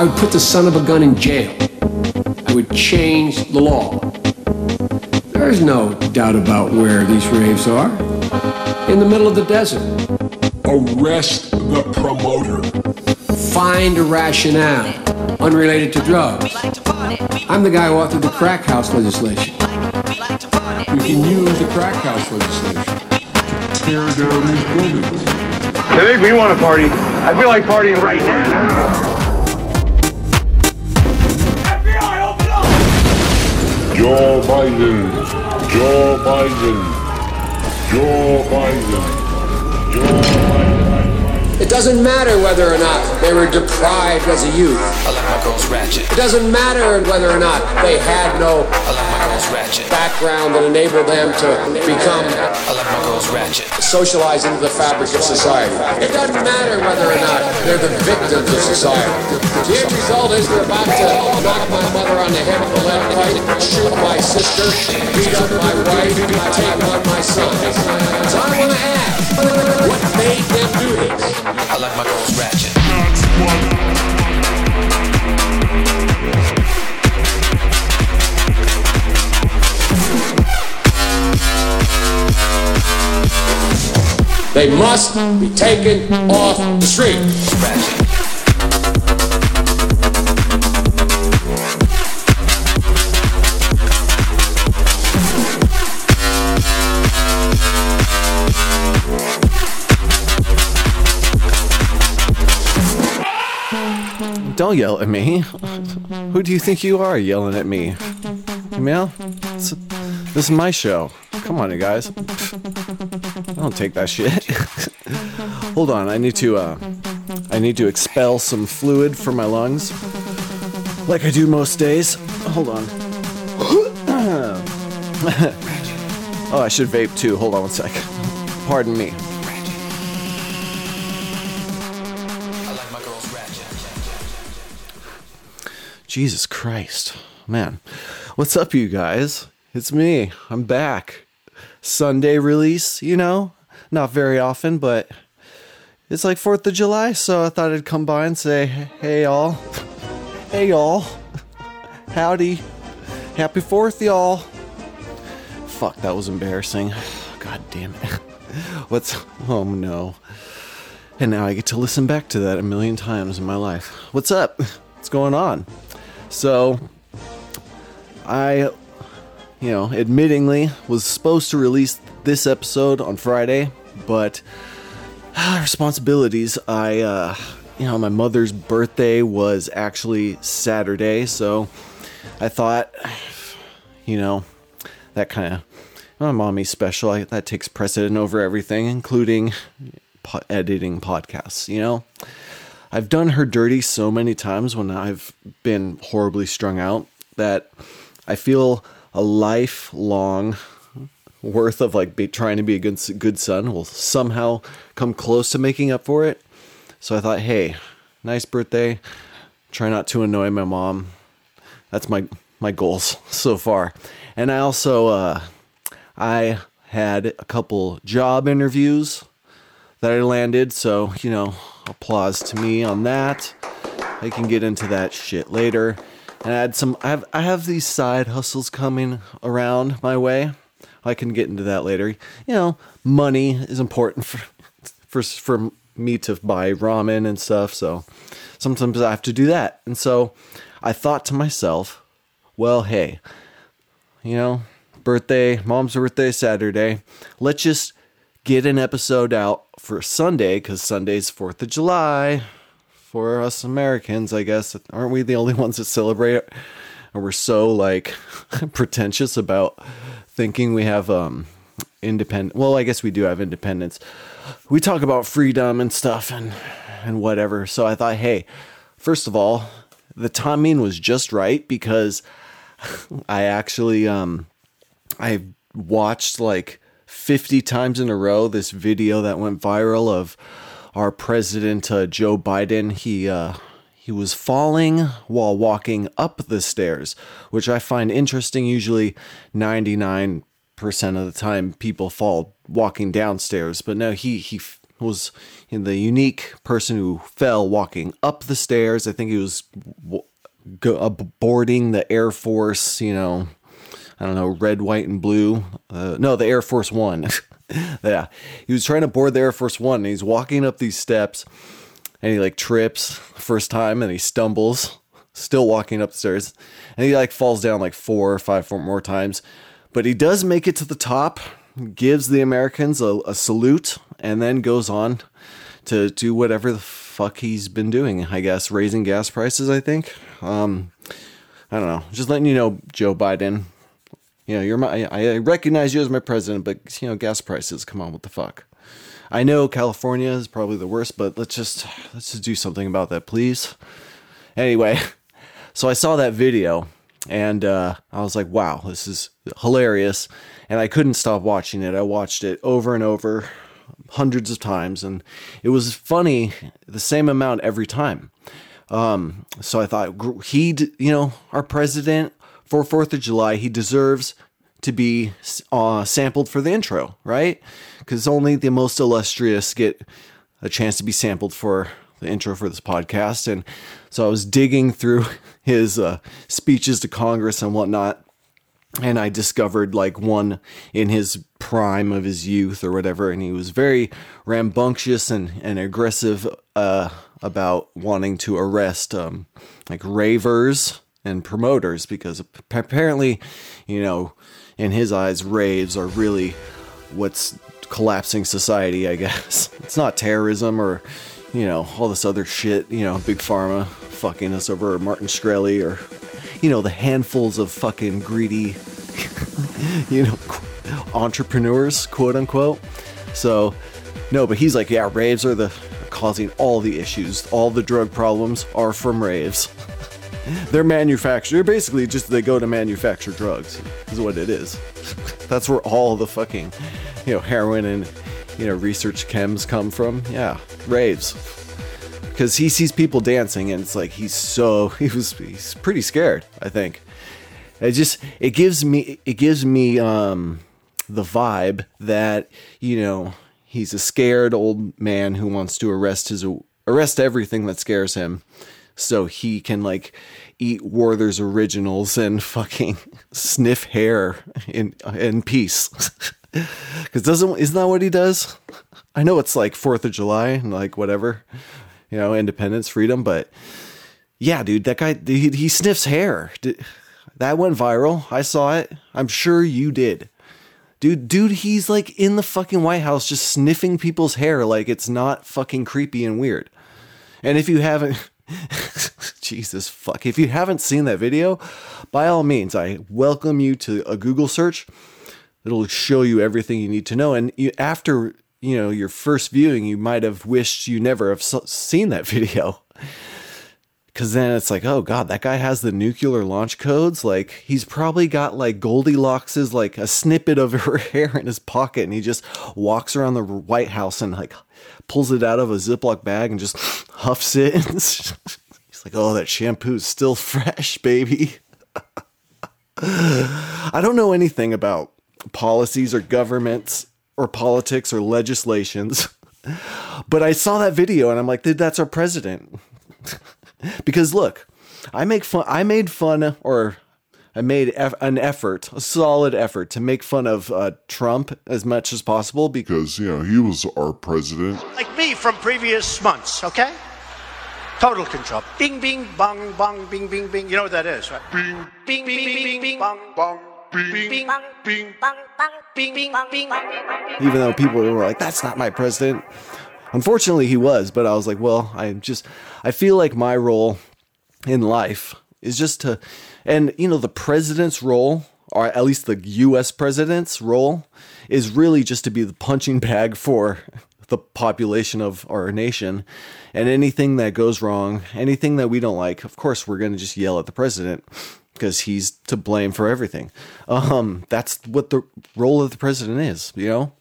I would put the son of a gun in jail. I would change the law. There's no doubt about where these raves are. In the middle of the desert. Arrest the promoter. Find a rationale unrelated to drugs. I'm the guy who authored the crack house legislation. You can use the crack house legislation to tear down these buildings. They make me want to party. I feel like partying right now. Joe Biden. Joe Biden. Joe Biden. Joe Biden. It doesn't matter whether or not they were deprived as a youth. I like my girls ratchet. It doesn't matter whether or not they had no I like my girls ratchet. background that enabled them to become I like my girls ratchet. socialized into the fabric of society. It doesn't matter whether or not they're the victims of society. The end result is they're about to knock my mother on the head with a lead pipe, shoot my sister, beat up my wife, take on my son. So I want to ask, what made them do this? I like my girls ratchet. They must be taken off the street. Don't yell at me. Who do you think you are yelling at me? Email? This this is my show. Come on, you guys. I don't take that shit. Hold on, I need to uh I need to expel some fluid from my lungs. Like I do most days. Hold on. oh, I should vape too. Hold on one sec. Pardon me. Jesus Christ. Man. What's up, you guys? It's me. I'm back. Sunday release, you know? Not very often, but it's like 4th of July, so I thought I'd come by and say, hey, y'all. Hey, y'all. Howdy. Happy 4th, y'all. Fuck, that was embarrassing. God damn it. What's. Oh, no. And now I get to listen back to that a million times in my life. What's up? What's going on? So, I, you know, admittingly was supposed to release this episode on Friday, but ah, responsibilities. I, uh, you know, my mother's birthday was actually Saturday, so I thought, you know, that kind of my mommy special I, that takes precedent over everything, including po- editing podcasts. You know, I've done her dirty so many times when I've been horribly strung out that I feel a lifelong worth of like be, trying to be a good good son will somehow come close to making up for it. So I thought, hey, nice birthday. Try not to annoy my mom. That's my my goals so far. And I also uh, I had a couple job interviews that I landed, so you know, applause to me on that. I can get into that shit later. And had some I have I have these side hustles coming around my way. I can get into that later. You know, money is important for for for me to buy ramen and stuff, so sometimes I have to do that. And so I thought to myself, well, hey, you know, birthday, mom's birthday Saturday. Let's just get an episode out for Sunday because Sunday's 4th of July for us Americans, I guess. Aren't we the only ones that celebrate it? And we're so like pretentious about thinking we have um independent well, I guess we do have independence. We talk about freedom and stuff and and whatever. So I thought, hey, first of all, the timing was just right because I actually um I watched like 50 times in a row this video that went viral of our president uh, Joe Biden. He uh, he was falling while walking up the stairs, which I find interesting. Usually, 99% of the time people fall walking downstairs, but no, he he was the unique person who fell walking up the stairs. I think he was uh, boarding the Air Force, you know, I don't know, red, white, and blue. Uh, no, the Air Force One. yeah, he was trying to board the Air Force One, and he's walking up these steps, and he like trips first time, and he stumbles, still walking up the stairs, and he like falls down like four or five four more times, but he does make it to the top, gives the Americans a, a salute, and then goes on to do whatever the fuck he's been doing. I guess raising gas prices. I think. Um, I don't know. Just letting you know, Joe Biden. You know, you're my. I recognize you as my president, but you know, gas prices. Come on, what the fuck? I know California is probably the worst, but let's just let's just do something about that, please. Anyway, so I saw that video and uh, I was like, wow, this is hilarious. And I couldn't stop watching it. I watched it over and over, hundreds of times, and it was funny the same amount every time. Um, so I thought he, you know, our president for Fourth of July, he deserves to be uh, sampled for the intro, right? Because only the most illustrious get a chance to be sampled for the intro for this podcast. And so I was digging through his uh, speeches to Congress and whatnot. And I discovered like one in his prime of his youth or whatever. And he was very rambunctious and, and aggressive uh, about wanting to arrest um, like ravers and promoters because apparently, you know, in his eyes, raves are really what's collapsing society, I guess. It's not terrorism or, you know, all this other shit, you know, big pharma fucking us over Martin Shkreli or, you know, the handfuls of fucking greedy, you know, entrepreneurs, quote unquote. So, no, but he's like, yeah, raves are the causing all the issues. All the drug problems are from raves. They're manufactured. They're basically just they go to manufacture drugs. Is what it is. That's where all the fucking, you know, heroin and you know research chems come from. Yeah, raves. Because he sees people dancing and it's like he's so he was he's pretty scared. I think. It just it gives me it gives me um the vibe that you know he's a scared old man who wants to arrest his arrest everything that scares him so he can like eat Werther's originals and fucking sniff hair in in peace. Cuz doesn't isn't that what he does? I know it's like 4th of July and like whatever, you know, independence, freedom, but yeah, dude, that guy he, he sniffs hair. That went viral. I saw it. I'm sure you did. Dude, dude, he's like in the fucking White House just sniffing people's hair like it's not fucking creepy and weird. And if you haven't Jesus fuck. If you haven't seen that video, by all means, I welcome you to a Google search. It'll show you everything you need to know. And you, after you know your first viewing, you might have wished you never have seen that video. Cause then it's like, oh god, that guy has the nuclear launch codes. Like he's probably got like Goldilocks's like a snippet of her hair in his pocket, and he just walks around the White House and like pulls it out of a Ziploc bag and just huffs it. he's like, oh, that shampoo's still fresh, baby. I don't know anything about policies or governments or politics or legislations, but I saw that video and I'm like, dude, that's our president. Because look, I make fun. I made fun, or I made eff- an effort, a solid effort, to make fun of uh, Trump as much as possible because Because, you know, he was our president. like me from previous months, okay? Total control. Bing, bing, bong, bong, bing, bing, bing. You know what that is, right? Bing, Bing, bing, bing, bing, bing, bong, bong, bing, bing, bing, bing, bong, bong, bing, bing, bing, bing. even though people were like, "That's not my president." Unfortunately, he was, but I was like, "Well, I just I feel like my role in life is just to, and you know, the president's role, or at least the U.S. president's role, is really just to be the punching bag for the population of our nation, and anything that goes wrong, anything that we don't like, of course, we're going to just yell at the president." Because he's to blame for everything. Um, that's what the role of the president is, you know?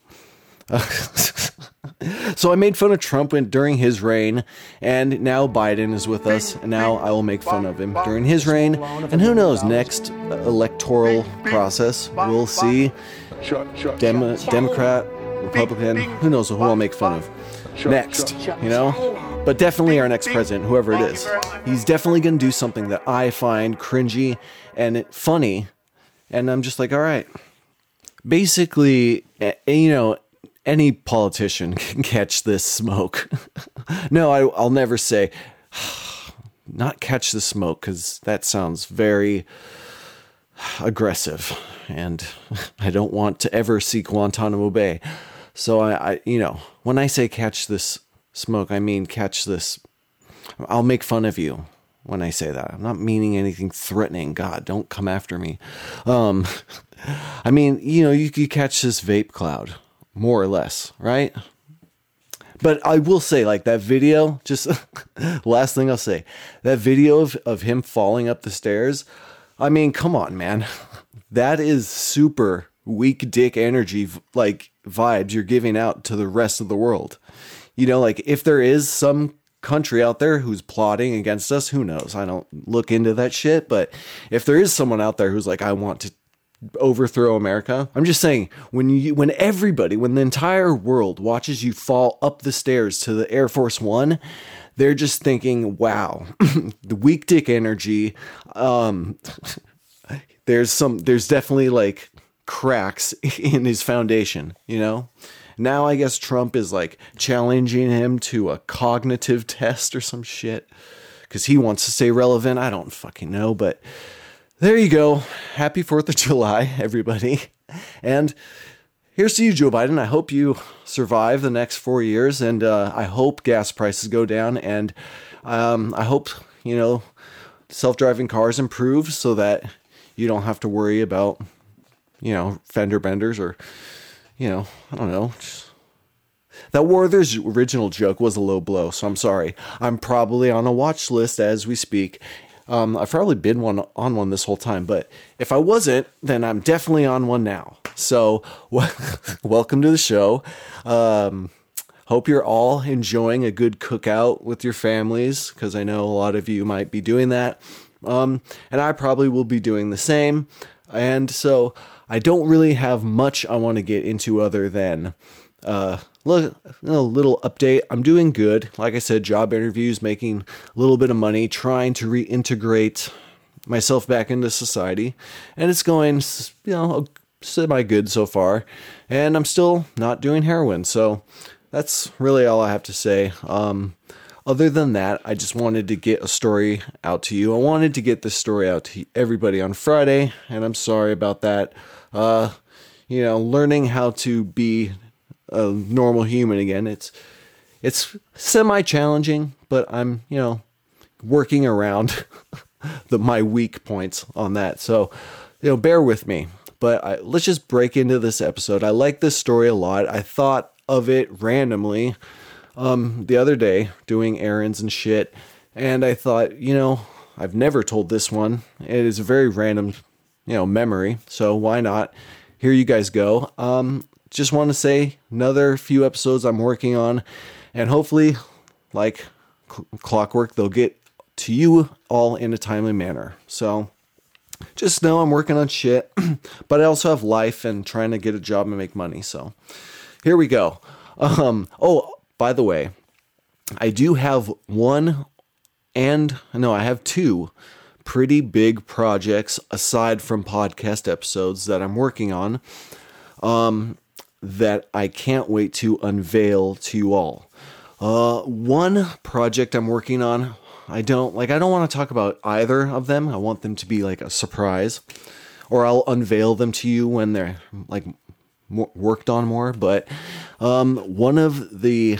So I made fun of Trump during his reign, and now Biden is with us, and now I will make fun of him during his reign. And who knows, next electoral process, we'll see Dem- Democrat, Republican, who knows who I'll make fun of. next, you know? But definitely our next president, whoever it is. He's definitely going to do something that I find cringy and funny. And I'm just like, all right. Basically, eh, you know, any politician can catch this smoke. no, I, I'll never say, not catch the smoke, because that sounds very aggressive. And I don't want to ever see Guantanamo Bay. So I, I, you know, when I say catch this smoke, I mean catch this. I'll make fun of you when I say that. I'm not meaning anything threatening. God, don't come after me. Um, I mean, you know, you could catch this vape cloud, more or less, right? But I will say, like that video, just last thing I'll say, that video of, of him falling up the stairs. I mean, come on, man. That is super weak dick energy, like vibes you're giving out to the rest of the world. You know, like if there is some country out there who's plotting against us, who knows? I don't look into that shit, but if there is someone out there who's like, I want to overthrow America. I'm just saying when you when everybody, when the entire world watches you fall up the stairs to the Air Force 1, they're just thinking, "Wow, the weak dick energy um there's some there's definitely like cracks in his foundation, you know? Now I guess Trump is like challenging him to a cognitive test or some shit cuz he wants to stay relevant. I don't fucking know, but there you go. Happy 4th of July, everybody. And here's to you, Joe Biden. I hope you survive the next four years, and uh, I hope gas prices go down, and um, I hope, you know, self driving cars improve so that you don't have to worry about, you know, fender benders or, you know, I don't know. That Werther's original joke was a low blow, so I'm sorry. I'm probably on a watch list as we speak. Um, I've probably been one on one this whole time, but if I wasn't, then I'm definitely on one now. So, welcome to the show. Um, hope you're all enjoying a good cookout with your families, because I know a lot of you might be doing that. Um, and I probably will be doing the same. And so I don't really have much I want to get into other than uh, a little update. I'm doing good. Like I said, job interviews, making a little bit of money, trying to reintegrate myself back into society. And it's going, you know, semi good so far. And I'm still not doing heroin. So that's really all I have to say. Um, other than that, I just wanted to get a story out to you. I wanted to get this story out to everybody on Friday, and I'm sorry about that. Uh, you know, learning how to be a normal human again. It's it's semi challenging, but I'm, you know, working around the my weak points on that. So, you know, bear with me. But I, let's just break into this episode. I like this story a lot. I thought of it randomly um, the other day doing errands and shit, and I thought, you know, I've never told this one. It is a very random, you know, memory. So why not? Here you guys go. Um, just want to say another few episodes I'm working on, and hopefully, like cl- clockwork, they'll get to you all in a timely manner. So just know I'm working on shit, but I also have life and trying to get a job and make money. So here we go. Um, oh, by the way, I do have one and no, I have two pretty big projects aside from podcast episodes that I'm working on um, that I can't wait to unveil to you all. Uh, one project I'm working on, I don't like, I don't want to talk about either of them. I want them to be like a surprise, or I'll unveil them to you when they're like worked on more. But um, one of the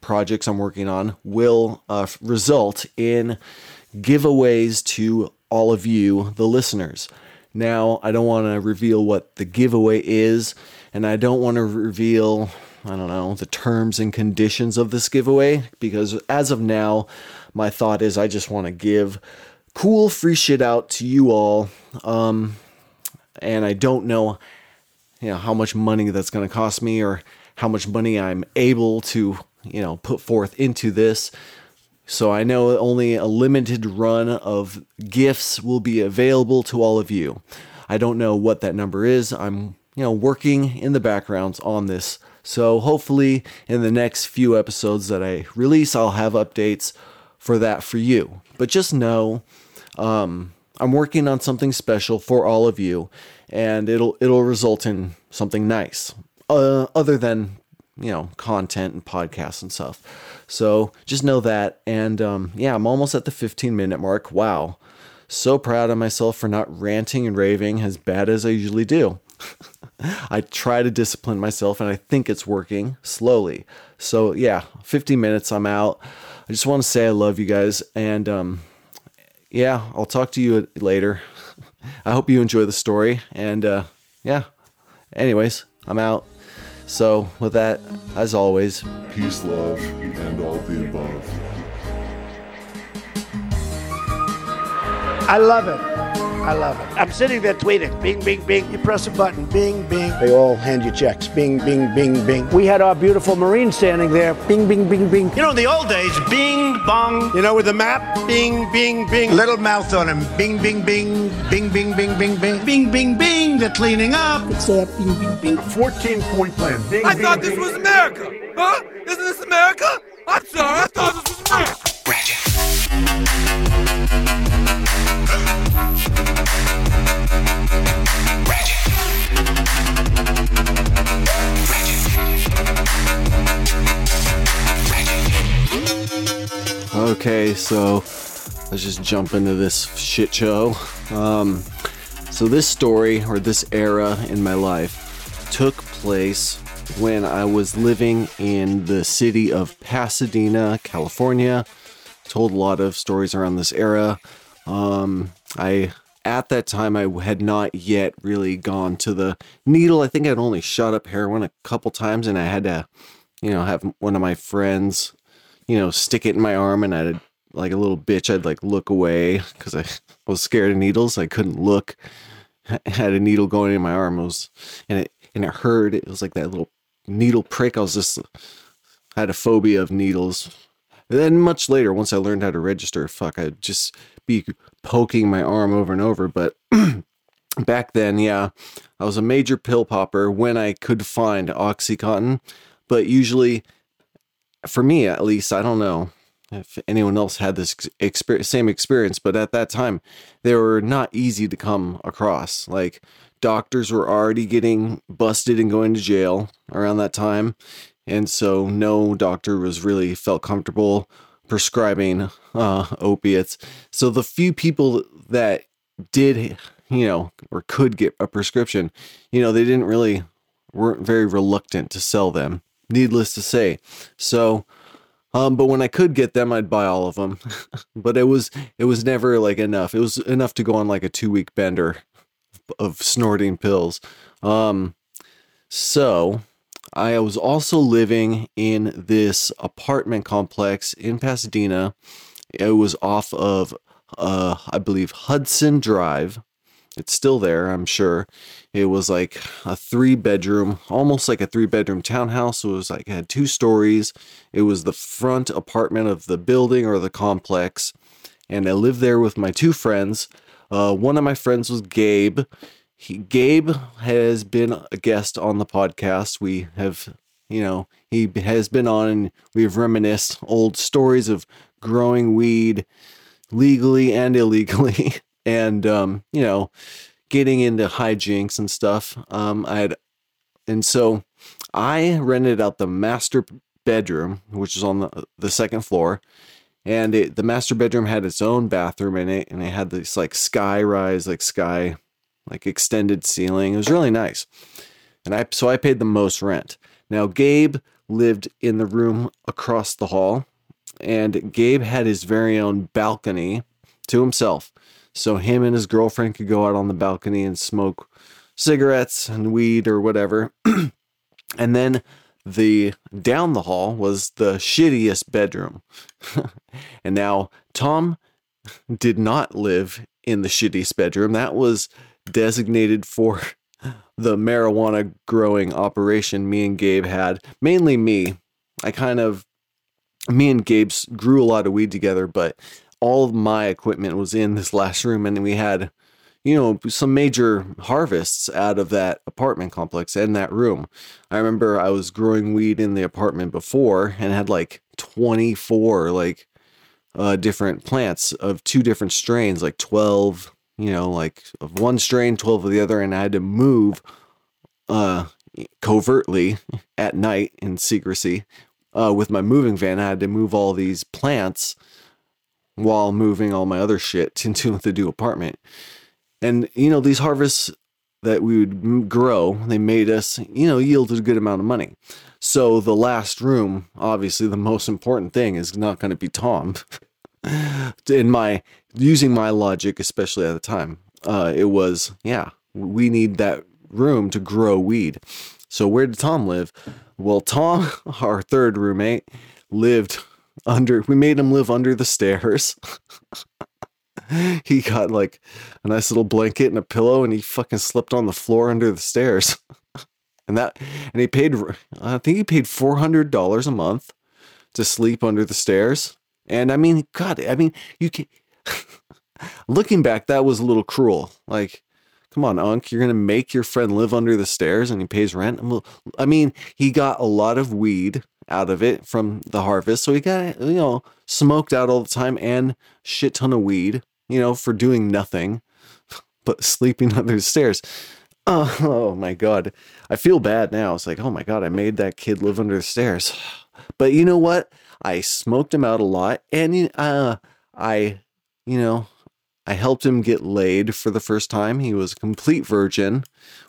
projects I'm working on will uh, result in giveaways to all of you, the listeners. Now, I don't want to reveal what the giveaway is, and I don't want to reveal, I don't know, the terms and conditions of this giveaway, because as of now, my thought is I just want to give cool free shit out to you all. Um, and I don't know you know how much money that's going to cost me or how much money I'm able to you know put forth into this. So I know only a limited run of gifts will be available to all of you. I don't know what that number is. I'm you know working in the backgrounds on this So hopefully in the next few episodes that I release, I'll have updates for that for you. But just know um, I'm working on something special for all of you, and it'll it'll result in something nice, uh, other than you know content and podcasts and stuff. So just know that, and um, yeah, I'm almost at the 15 minute mark. Wow, so proud of myself for not ranting and raving as bad as I usually do. I try to discipline myself, and I think it's working slowly. So yeah, 50 minutes, I'm out. I just want to say I love you guys, and um, yeah, I'll talk to you later. I hope you enjoy the story, and uh, yeah. Anyways, I'm out. So with that, as always, Peace, love, and all the above. I love it. I love it. I'm sitting there tweeting. Bing, bing, bing. You press a button. Bing, bing. They all hand you checks. Bing, bing, bing, bing. We had our beautiful Marine standing there. Bing, bing, bing, bing. You know, in the old days, bing, bong. You know, with the map. Bing, bing, bing. Little mouth on him. Bing, bing, bing. Bing, bing, bing, bing, bing. Bing, bing, bing. They're cleaning up. It's that bing, bing, bing. 14 point plan. Bing, I bing, thought this bing. was America. Huh? Isn't this America? I'm sorry, I thought this was America. Ratchet. Ratchet. Okay, so let's just jump into this shit show. Um, so this story or this era in my life took place when I was living in the city of Pasadena, California. Told a lot of stories around this era. Um, I at that time I had not yet really gone to the needle. I think I'd only shot up heroin a couple times, and I had to, you know, have one of my friends you know, stick it in my arm and I'd like a little bitch, I'd like look away because I was scared of needles. I couldn't look. I had a needle going in my arm. It was, and it, and it hurt. It was like that little needle prick. I was just, I had a phobia of needles. And then much later, once I learned how to register, fuck, I'd just be poking my arm over and over. But back then, yeah, I was a major pill popper when I could find Oxycontin. But usually, for me at least, I don't know if anyone else had this experience, same experience, but at that time, they were not easy to come across. Like doctors were already getting busted and going to jail around that time, and so no doctor was really felt comfortable prescribing uh, opiates. So the few people that did, you know, or could get a prescription, you know, they didn't really weren't very reluctant to sell them needless to say. So, um, but when I could get them, I'd buy all of them. but it was it was never like enough. It was enough to go on like a two week bender of snorting pills. Um, so I was also living in this apartment complex in Pasadena. It was off of, uh, I believe Hudson Drive. It's still there, I'm sure. It was like a three bedroom, almost like a three bedroom townhouse. It was like it had two stories. It was the front apartment of the building or the complex. And I lived there with my two friends. Uh, one of my friends was Gabe. He, Gabe has been a guest on the podcast. We have, you know, he has been on and we've reminisced old stories of growing weed legally and illegally. and, um, you know, getting into hijinks and stuff. Um, I had, and so I rented out the master bedroom, which is on the, the second floor. And it, the master bedroom had its own bathroom in it, and it had this like sky rise, like sky, like extended ceiling. It was really nice. And I, so I paid the most rent. Now, Gabe lived in the room across the hall, and Gabe had his very own balcony to himself. So him and his girlfriend could go out on the balcony and smoke cigarettes and weed or whatever. and then the down the hall was the shittiest bedroom. and now Tom did not live in the shittiest bedroom. That was designated for the marijuana growing operation me and Gabe had. Mainly me. I kind of me and Gabe grew a lot of weed together, but all of my equipment was in this last room and we had you know, some major harvests out of that apartment complex and that room. I remember I was growing weed in the apartment before and had like 24 like uh, different plants of two different strains, like 12, you know, like of one strain, 12 of the other, and I had to move uh, covertly at night in secrecy uh, with my moving van. I had to move all these plants while moving all my other shit into the new apartment. And, you know, these harvests that we would grow, they made us, you know, yielded a good amount of money. So the last room, obviously the most important thing is not going to be Tom. In my using my logic, especially at the time, uh, it was, yeah, we need that room to grow weed. So where did Tom live? Well, Tom, our third roommate, lived under we made him live under the stairs. he got like a nice little blanket and a pillow and he fucking slept on the floor under the stairs. and that and he paid I think he paid $400 a month to sleep under the stairs. And I mean, god, I mean, you can looking back that was a little cruel. Like Come on, Unc, you're gonna make your friend live under the stairs and he pays rent. I mean, he got a lot of weed out of it from the harvest, so he got you know smoked out all the time and shit ton of weed, you know, for doing nothing but sleeping under the stairs. Oh, oh my god, I feel bad now. It's like, oh my god, I made that kid live under the stairs. But you know what? I smoked him out a lot, and uh, I, you know, I helped him get laid for the first time. He was a complete virgin,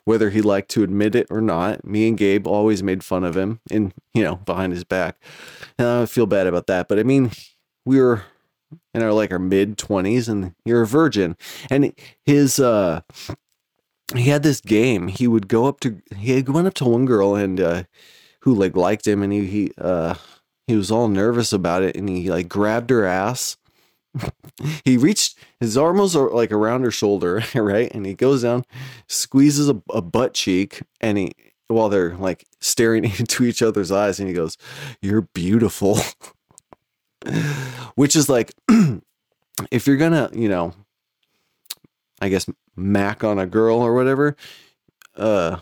whether he liked to admit it or not. Me and Gabe always made fun of him and, you know, behind his back. And I feel bad about that. But I mean, we were in our like our mid 20s and you're a virgin. And his uh he had this game. He would go up to he had went up to one girl and uh who like liked him and he he uh he was all nervous about it and he like grabbed her ass he reached his arm was uh, like around her shoulder, right? And he goes down, squeezes a, a butt cheek, and he while they're like staring into each other's eyes, and he goes, "You're beautiful," which is like, if you're gonna, you know, I guess mac on a girl or whatever, uh,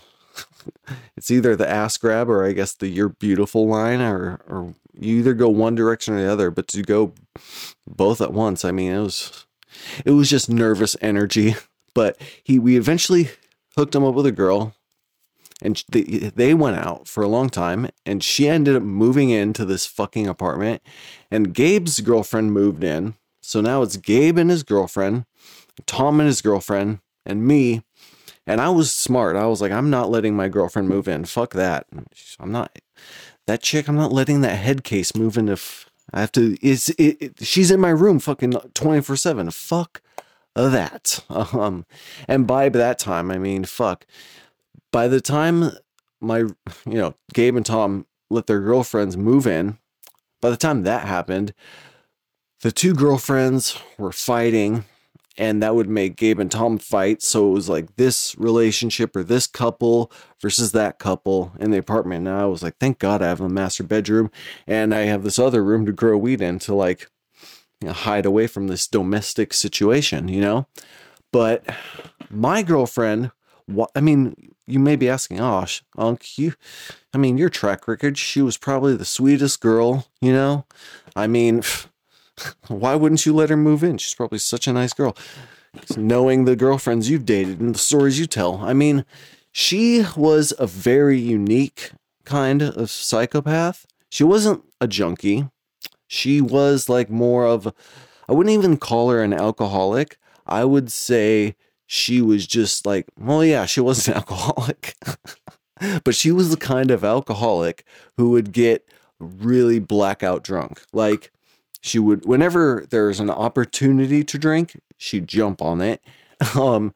it's either the ass grab or I guess the "you're beautiful" line, or or you either go one direction or the other, but to go both at once, I mean, it was it was just nervous energy. But he we eventually hooked him up with a girl, and they they went out for a long time, and she ended up moving into this fucking apartment, and Gabe's girlfriend moved in. So now it's Gabe and his girlfriend, Tom and his girlfriend, and me. And I was smart. I was like, I'm not letting my girlfriend move in. Fuck that. I'm not that chick. I'm not letting that head case move in if I have to. Is it, it, she's in my room, fucking twenty four seven. Fuck that. Um, and by that time, I mean fuck. By the time my, you know, Gabe and Tom let their girlfriends move in, by the time that happened, the two girlfriends were fighting and that would make Gabe and Tom fight. So it was like this relationship or this couple versus that couple in the apartment. And I was like, thank God I have a master bedroom and I have this other room to grow weed in to like you know, hide away from this domestic situation, you know? But my girlfriend, I mean, you may be asking, oh, Unc, you, I mean, your track record, she was probably the sweetest girl, you know? I mean, why wouldn't you let her move in? She's probably such a nice girl. Knowing the girlfriends you've dated and the stories you tell, I mean, she was a very unique kind of psychopath. She wasn't a junkie. She was like more of, I wouldn't even call her an alcoholic. I would say she was just like, well, yeah, she was an alcoholic. but she was the kind of alcoholic who would get really blackout drunk. Like, she would whenever there's an opportunity to drink she'd jump on it. Um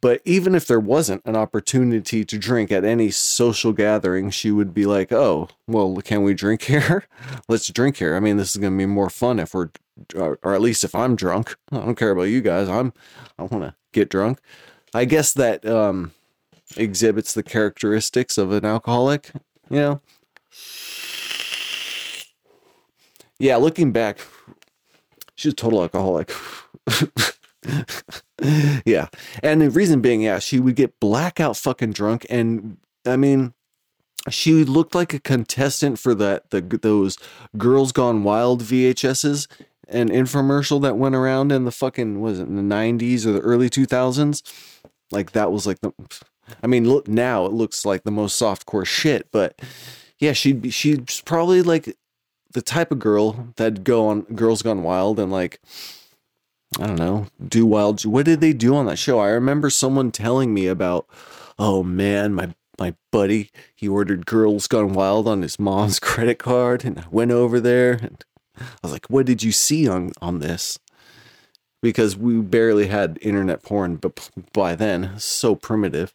but even if there wasn't an opportunity to drink at any social gathering she would be like oh well can we drink here? Let's drink here. I mean this is going to be more fun if we're or at least if i'm drunk. I don't care about you guys. I'm i want to get drunk. I guess that um exhibits the characteristics of an alcoholic you know yeah, looking back, she's a total alcoholic. yeah. And the reason being, yeah, she would get blackout fucking drunk. And I mean, she looked like a contestant for that the those Girls Gone Wild VHSs an infomercial that went around in the fucking was it in the 90s or the early 2000s like that was like the I mean look now it looks like the most softcore shit but yeah she'd be she's probably like the type of girl that'd go on Girls Gone Wild and like I don't know, do wild. What did they do on that show? I remember someone telling me about, oh man, my my buddy, he ordered Girls Gone Wild on his mom's credit card, and I went over there, and I was like, what did you see on on this? Because we barely had internet porn, but by then, so primitive.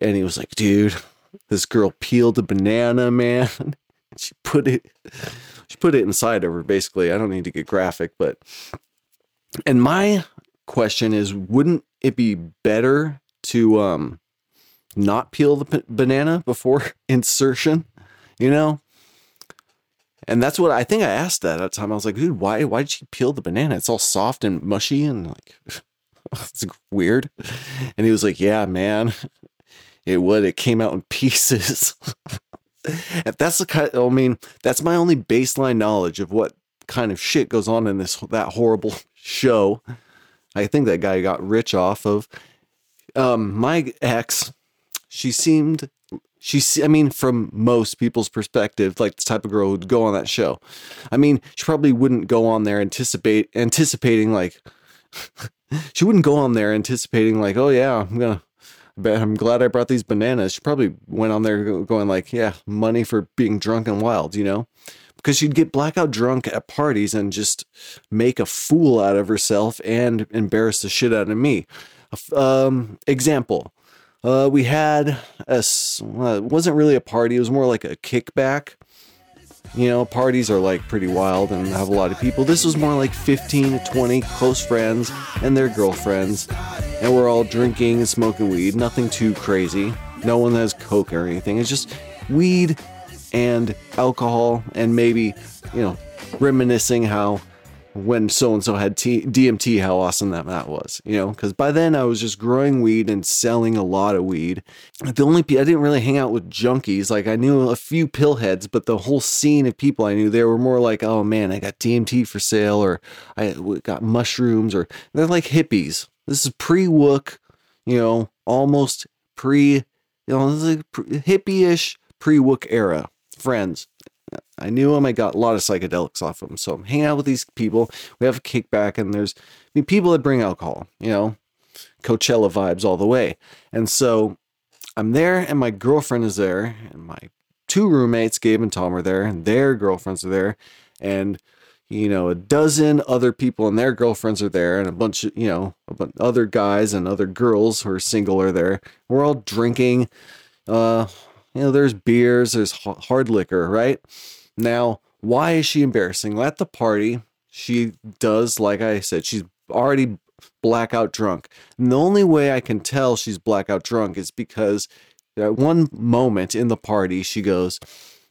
And he was like, dude, this girl peeled a banana, man. She put it, she put it inside of her. Basically, I don't need to get graphic, but and my question is wouldn't it be better to um not peel the p- banana before insertion you know? And that's what i think i asked that at the time. I was like dude why why did she peel the banana? It's all soft and mushy and like it's weird. And he was like yeah man it would. It came out in pieces if that's the kind i mean that's my only baseline knowledge of what kind of shit goes on in this that horrible show. I think that guy got rich off of um my ex she seemed she i mean from most people's perspective like the type of girl who'd go on that show. I mean she probably wouldn't go on there anticipate anticipating like she wouldn't go on there anticipating like oh yeah i'm gonna but i'm glad i brought these bananas she probably went on there going like yeah money for being drunk and wild you know because she'd get blackout drunk at parties and just make a fool out of herself and embarrass the shit out of me. Um, example, uh, we had a, well, it wasn't really a party; it was more like a kickback. You know, parties are like pretty wild and have a lot of people. This was more like 15 to 20 close friends and their girlfriends, and we're all drinking and smoking weed. Nothing too crazy. No one has coke or anything. It's just weed and alcohol and maybe you know reminiscing how when so and so had T- DMT how awesome that that was you know? Because by then I was just growing weed and selling a lot of weed. The only I didn't really hang out with junkies. Like I knew a few pillheads but the whole scene of people I knew they were more like oh man I got DMT for sale or I got mushrooms or they're like hippies. This is pre-wook you know almost pre you know this is like pre- hippie-ish pre-wook era. Friends. I knew him. I got a lot of psychedelics off him. So I'm hanging out with these people. We have a kickback, and there's I mean, people that bring alcohol, you know, Coachella vibes all the way. And so I'm there, and my girlfriend is there, and my two roommates, Gabe and Tom, are there, and their girlfriends are there, and you know, a dozen other people and their girlfriends are there, and a bunch of you know, a bunch other guys and other girls who are single are there. We're all drinking. Uh, you know, there's beers, there's hard liquor, right? Now, why is she embarrassing? Well, at the party, she does, like I said, she's already blackout drunk. And the only way I can tell she's blackout drunk is because at one moment in the party, she goes,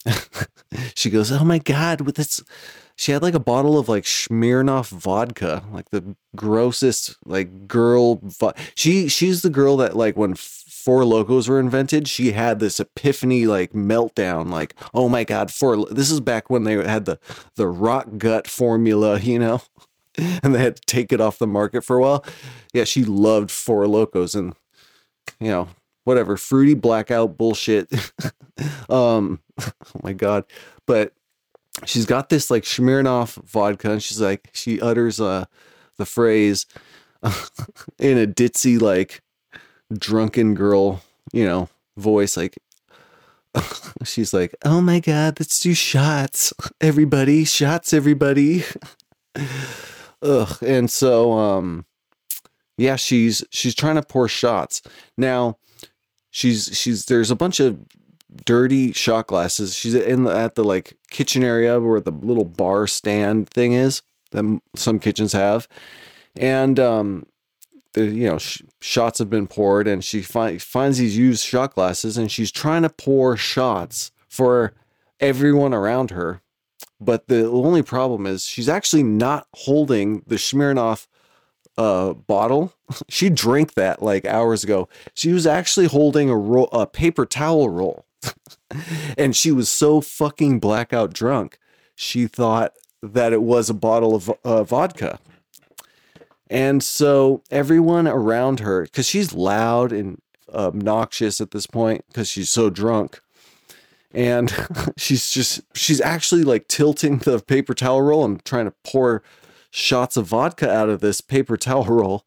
she goes, oh my God, with this. She had like a bottle of like Smirnoff vodka, like the grossest like girl. Vo- she she's the girl that like when Four Locos were invented, she had this epiphany like meltdown, like oh my god, Four. This is back when they had the the rock gut formula, you know, and they had to take it off the market for a while. Yeah, she loved Four Locos and you know whatever fruity blackout bullshit. um, oh my god, but she's got this like Smirnoff vodka, and she's like she utters uh the phrase in a ditzy like drunken girl, you know, voice like she's like, "Oh my god, let's do shots. Everybody, shots everybody." Ugh. And so um yeah, she's she's trying to pour shots. Now, she's she's there's a bunch of dirty shot glasses. She's in the, at the like kitchen area where the little bar stand thing is that some kitchens have. And um the you know sh- shots have been poured and she fi- finds these used shot glasses and she's trying to pour shots for everyone around her but the only problem is she's actually not holding the Smirnoff uh, bottle. She drank that like hours ago. She was actually holding a roll, a paper towel roll, and she was so fucking blackout drunk. She thought that it was a bottle of uh, vodka. And so everyone around her, because she's loud and obnoxious at this point, because she's so drunk, and she's just she's actually like tilting the paper towel roll and trying to pour shots of vodka out of this paper towel roll.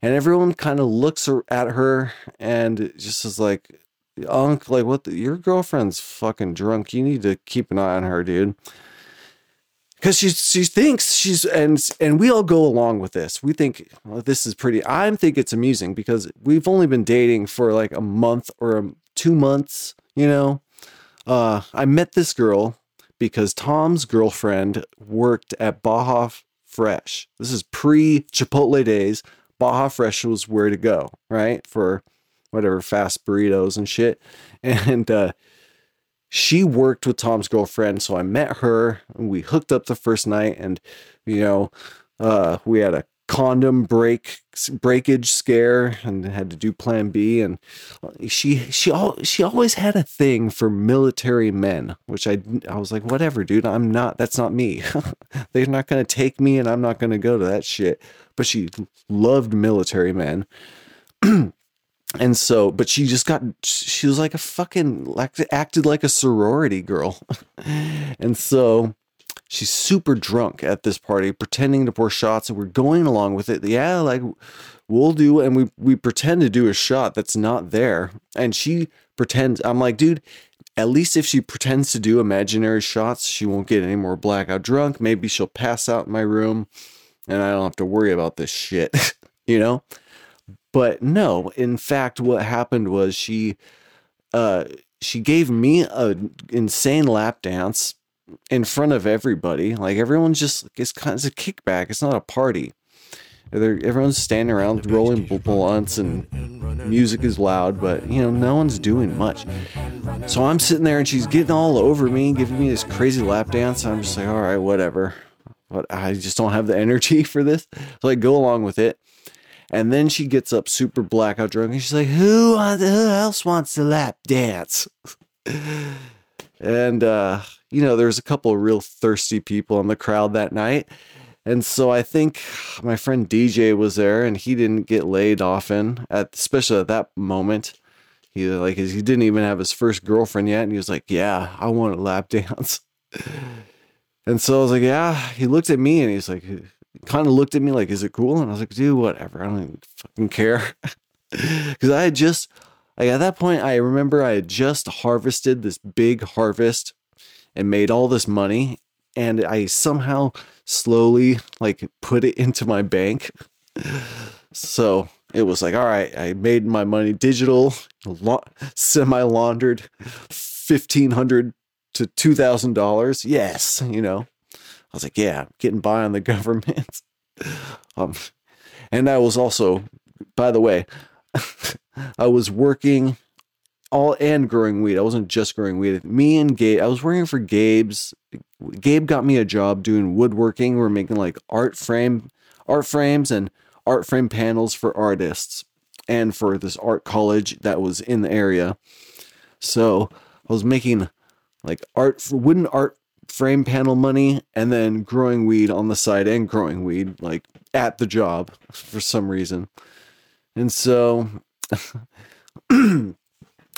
And everyone kind of looks at her and just is like Unc, like what the, your girlfriend's fucking drunk. You need to keep an eye on her dude because she she thinks she's and and we all go along with this we think well, this is pretty i think it's amusing because we've only been dating for like a month or two months you know uh, I met this girl because Tom's girlfriend worked at Baja Fresh. This is pre Chipotle days. Baja Fresh was where to go, right? For whatever fast burritos and shit. And uh, she worked with Tom's girlfriend. So I met her we hooked up the first night. And, you know, uh, we had a condom break breakage scare and had to do plan B and she she al- she always had a thing for military men which I I was like whatever dude I'm not that's not me they're not to take me and I'm not to go to that shit but she loved military men and so but she just got she was like a fucking like acted like a sorority girl. And so she's super drunk at this party pretending to pour shots and we're going along with it. Yeah like we'll do and we we pretend to do a shot that's not there. And she pretends i'm like dude at least if she pretends to do imaginary shots she won't get any more blackout drunk. Maybe she'll pass out in my room and i don't have to worry about this shit. You know but no in fact what happened was she uh she gave me a insane lap dance in front of everybody. Like everyone's just it's kind of it's a kickback. It's not a party. They're, everyone's standing around rolling bl- blunts and music is loud, but you know no one's doing much. So I'm sitting there and she's getting all over me, giving me this crazy lap dance. I'm just like, all right, whatever. But I just don't have the energy for this. So I go along with it. And then she gets up super blackout drunk and she's like, who, who else wants to lap dance? and uh you know there's a couple of real thirsty people in the crowd that night. And so i think my friend dj was there and he didn't get laid often at especially at that moment. He like he didn't even have his first girlfriend yet and he was like yeah i want a lap dance. And so i was like yeah. He looked at me and he's like kind of looked at me like is it cool? And i was like dude whatever. I don't even fucking care. Because i had just like at that point i remember i had just harvested this big harvest and made all this money and i somehow slowly like put it into my bank. So it was like all right i made my money digital la- semi laundered 1500 to $2000 yes you know i was like yeah getting by on the government um and i was also by the way I was working all and growing weed. I wasn't just growing weed. Me and Gabe, I was working for Gabe's. Gabe got me a job doing woodworking. We are making like art frame, art frames and art frame panels for artists and for this art college that was in the area. So I was making like art wooden art frame panel money and then growing weed on the side and growing weed like at the job for some reason. And so, yeah,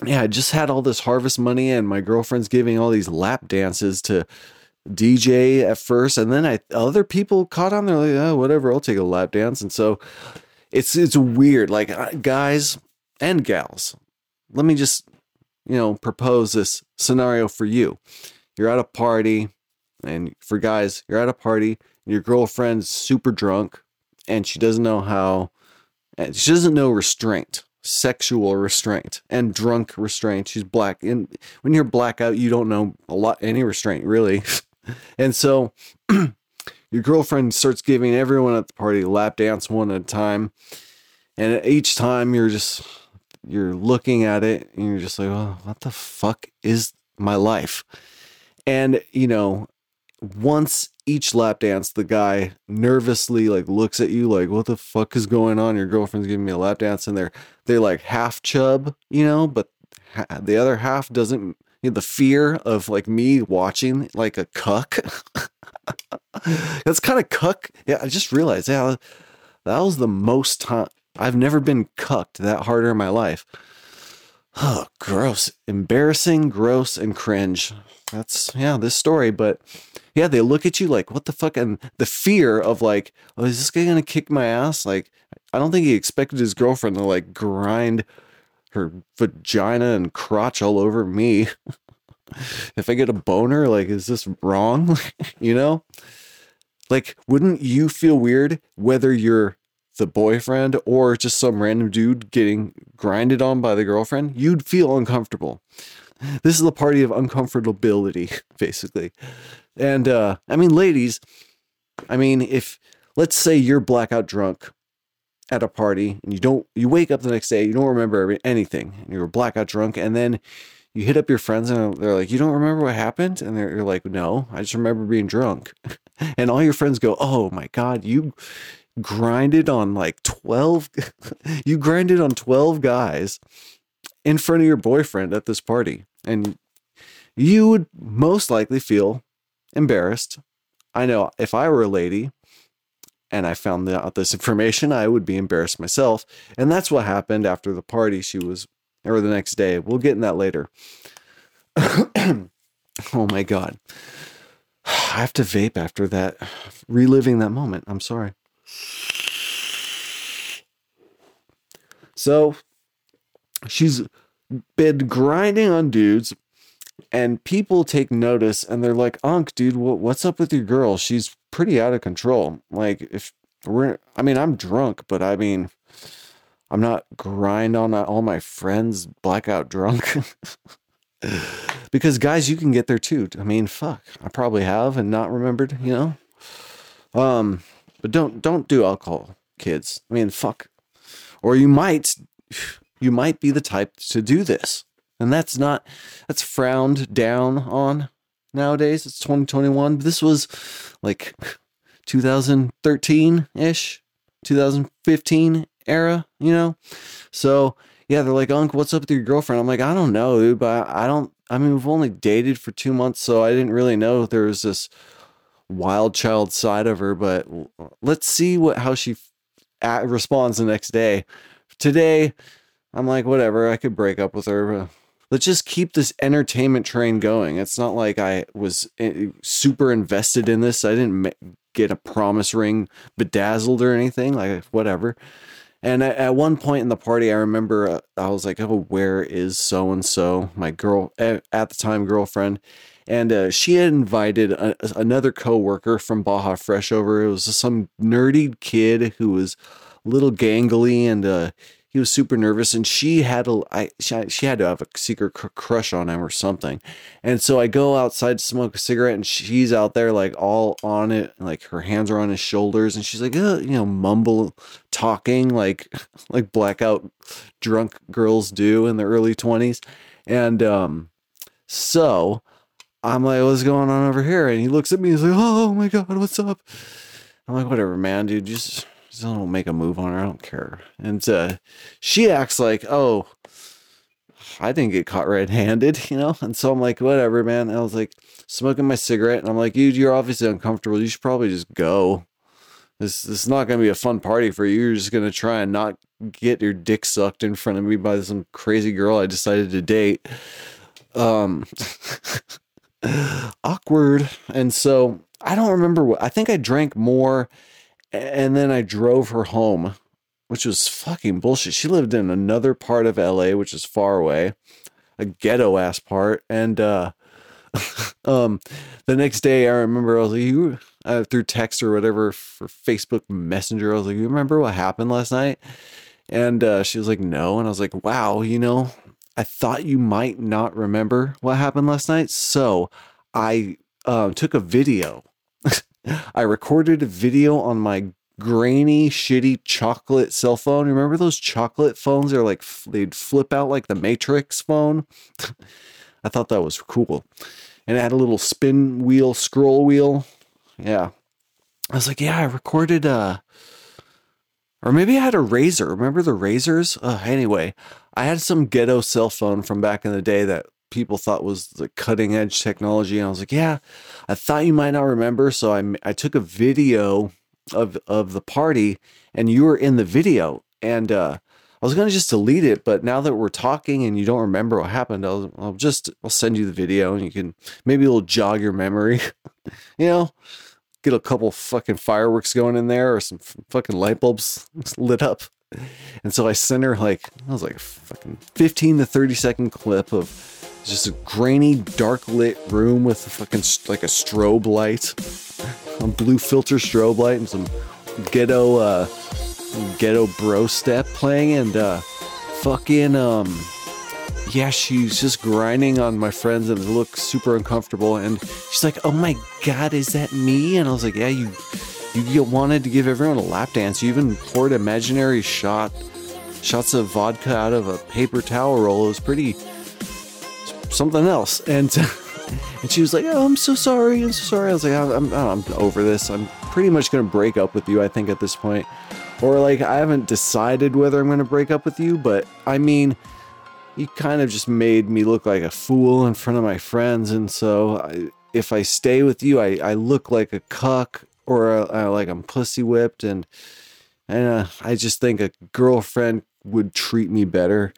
I just had all this harvest money, and my girlfriend's giving all these lap dances to DJ at first, and then I other people caught on. They're like, oh, whatever, I'll take a lap dance. And so, it's it's weird. Like guys and gals, let me just you know propose this scenario for you. You're at a party, and for guys, you're at a party, your girlfriend's super drunk, and she doesn't know how and she doesn't know restraint, sexual restraint, and drunk restraint. She's black. And when you're blackout, you don't know a lot, any restraint really. and so your girlfriend starts giving everyone at the party lap dance one at a time. And each time you're just, you're looking at it and you're just like, oh, what the fuck is my life? And, you know, once each lap dance, the guy nervously like looks at you like, "What the fuck is going on? Your girlfriend's giving me a lap dance," and they're they're like half chub, you know, but the other half doesn't. You know, the fear of like me watching like a cuck. That's kind of cuck. Yeah, I just realized. Yeah, that was the most time I've never been cucked that harder in my life. Oh, gross, embarrassing, gross, and cringe. That's yeah, this story, but yeah, they look at you like, what the fuck? And the fear of like, oh, is this guy gonna kick my ass? Like, I don't think he expected his girlfriend to like grind her vagina and crotch all over me. if I get a boner, like, is this wrong? you know? Like, wouldn't you feel weird whether you're the boyfriend or just some random dude getting grinded on by the girlfriend? You'd feel uncomfortable. This is the party of uncomfortability, basically. And uh, I mean, ladies, I mean, if let's say you're blackout drunk at a party and you don't, you wake up the next day, you don't remember anything, and you're blackout drunk, and then you hit up your friends and they're like, "You don't remember what happened?" And they're you're like, "No, I just remember being drunk." and all your friends go, "Oh my god, you grinded on like 12 you grinded on 12 guys in front of your boyfriend at this party and you would most likely feel embarrassed. I know if I were a lady and I found out this information, I would be embarrassed myself. And that's what happened after the party. She was, or the next day. We'll get in that later. oh my God. I have to vape after that, reliving that moment. I'm sorry. So she's been grinding on dudes and people take notice and they're like, Unc, dude, what's up with your girl? She's pretty out of control. Like, if we're, I mean, I'm drunk, but I mean, I'm not grind on all my friends blackout drunk. because guys, you can get there too. I mean, fuck, I probably have and not remembered, you know? Um, but don't, don't do alcohol, kids. I mean, fuck. Or you might, you might be the type to do this. And that's not that's frowned down on nowadays. It's 2021 this was like 2013-ish 2015 era you know? So yeah they're like unc what's up with your girlfriend? I'm like i don't know dude but i don't i mean we've only dated for two months so i didn't really know there was this wild child side of her but let's see what how she responds the next day today i'm like whatever i could break up with her let's just keep this entertainment train going. It's not like I was eh, super invested in this. I didn't get a promise ring bedazzled or anything, like whatever. And at one point in the party, I remember uh, I was like, "Oh, where is so and so?" My girl at the time girlfriend, and uh, she had invited a, another coworker from Baja Fresh over. It was some nerdy kid who was a little gangly and uh, he was super nervous. And she had a I she, she had to have a secret cr- crush on him or something. And so i go outside to smoke a cigarette and she's out there like all on it like her hands are on his shoulders. And she's like uh, you know mumble talking like like blackout drunk girls do in their early 20s and um so i'm like what's going on over here and he looks at me and he's like oh my god what's up i'm like whatever man dude just just don't make a move on her. I don't care. And uh, she acts like, oh, I didn't get caught red handed, you know? And so I'm like, whatever, man. I was like smoking my cigarette and I'm like, dude, you're obviously uncomfortable. You should probably just go. This, this is not going to be a fun party for you. You're just going to try and not get your dick sucked in front of me by some crazy girl I decided to date. Um, awkward. And so I don't remember what, I think I drank more and then I drove her home, which was fucking bullshit. She lived in another part of LA, which is far away, a ghetto ass part. And uh, um, the next day, I remember I was like, "You uh, through text or whatever for Facebook Messenger." I was like, "You remember what happened last night?" And uh, she was like, "No," and I was like, "Wow, you know." I thought you might not remember what happened last night, so I uh, took a video I recorded a video on my grainy, shitty chocolate cell phone. Remember those chocolate phones? They're like they'd flip out like the Matrix phone. I thought that was cool. and it had a little spin wheel, scroll wheel. Yeah. I was like, yeah, I recorded uh or maybe I had a razor. Remember the razors? Uh, anyway, I had some ghetto cell phone from back in the day that people thought was the cutting edge technology. And I was like, yeah, I thought you might not remember. So I, I took a video of, of the party and you were in the video. And uh, I was going to just delete it. But now that we're talking and you don't remember what happened, I'll, I'll just, I'll send you the video and you can, maybe it'll jog your memory, you know? get a couple fucking fireworks going in there or some fucking light bulbs lit up. And so I sent her like, I was like a fucking 15 to 30 second clip of just a grainy, dark lit room with a fucking like a strobe light, a blue filter strobe light, and some ghetto, uh, ghetto bro step playing, and uh, fucking, um, yeah, she's just grinding on my friends and looks super uncomfortable. And she's like, "Oh my god, is that me?" And I was like, "Yeah, you, you, wanted to give everyone a lap dance. You even poured imaginary shot, shots of vodka out of a paper towel roll. It was pretty something else." And and she was like, "Oh, I'm so sorry. I'm so sorry." I was like, "I'm, I'm, I'm over this. I'm pretty much gonna break up with you. I think at this point." Or like I haven't decided whether I'm to break up with you, but I mean, you kind of just made me look like a fool in front of my friends and so I, if i stay with you i, I look like a cuck or a, like i'm pussy whipped and and uh, i just think a girlfriend would treat me better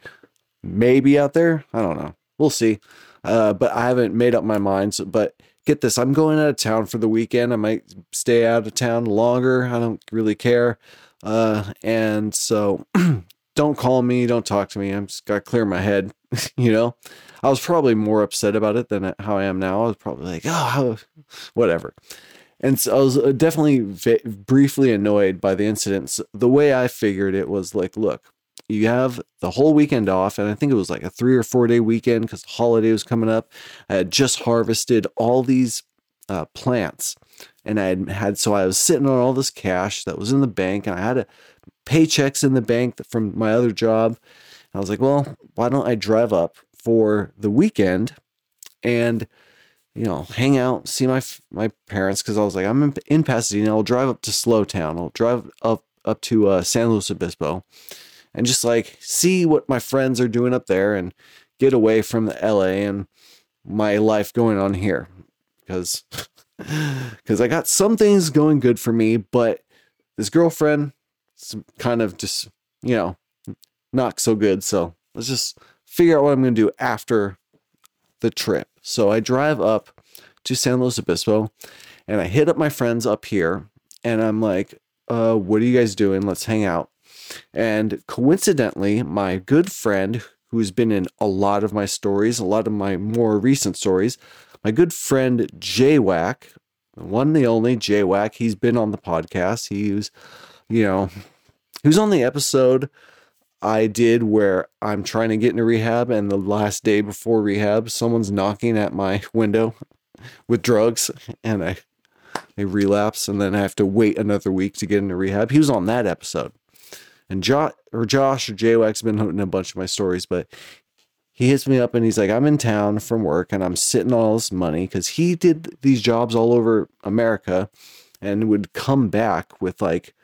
maybe out there i don't know we'll see uh, but i haven't made up my mind so, but get this i'm going out of town for the weekend i might stay out of town longer i don't really care uh, and so don't call me, don't talk to me. I'm just got to clear my head, you know. I was probably more upset about it than how I am now. I was probably like, oh, whatever. And so I was uh, definitely v- briefly annoyed by the incidents. The way I figured it was like, look, you have the whole weekend off, and I think it was like a three or four day weekend because the holiday was coming up. I had just harvested all these uh, plants, and I had had so I was sitting on all this cash that was in the bank, and I had a paychecks in the bank from my other job. I was like, well, why don't I drive up for the weekend and you know hang out, see my my parents because I was like, I'm in, in, Pasadena. I'll drive up to Slowtown. I'll drive up up to uh, San Luis Obispo and just like see what my friends are doing up there and get away from the LA and my life going on here because because I got some things going good for me, but this girlfriend kind of just, you know, not so good. So let's just figure out what I'm going to do after the trip. So I drive up to San Luis Obispo and I hit up my friends up here and I'm like, uh, what are you guys doing? Let's hang out. And coincidentally, my good friend who's been in a lot of my stories, a lot of my more recent stories, my good friend J-Wack, one the only J-Wack, he's been on the podcast. He's, you know, he was on the episode I did where I'm trying to get into rehab, and the last day before rehab, someone's knocking at my window with drugs, and I I relapse, and then I have to wait another week to get into rehab. He was on that episode, and Josh or Josh or JWAC's been hunting a bunch of my stories, but he hits me up and he's like, I'm in town from work and I'm sitting on all this money because he did these jobs all over America and would come back with like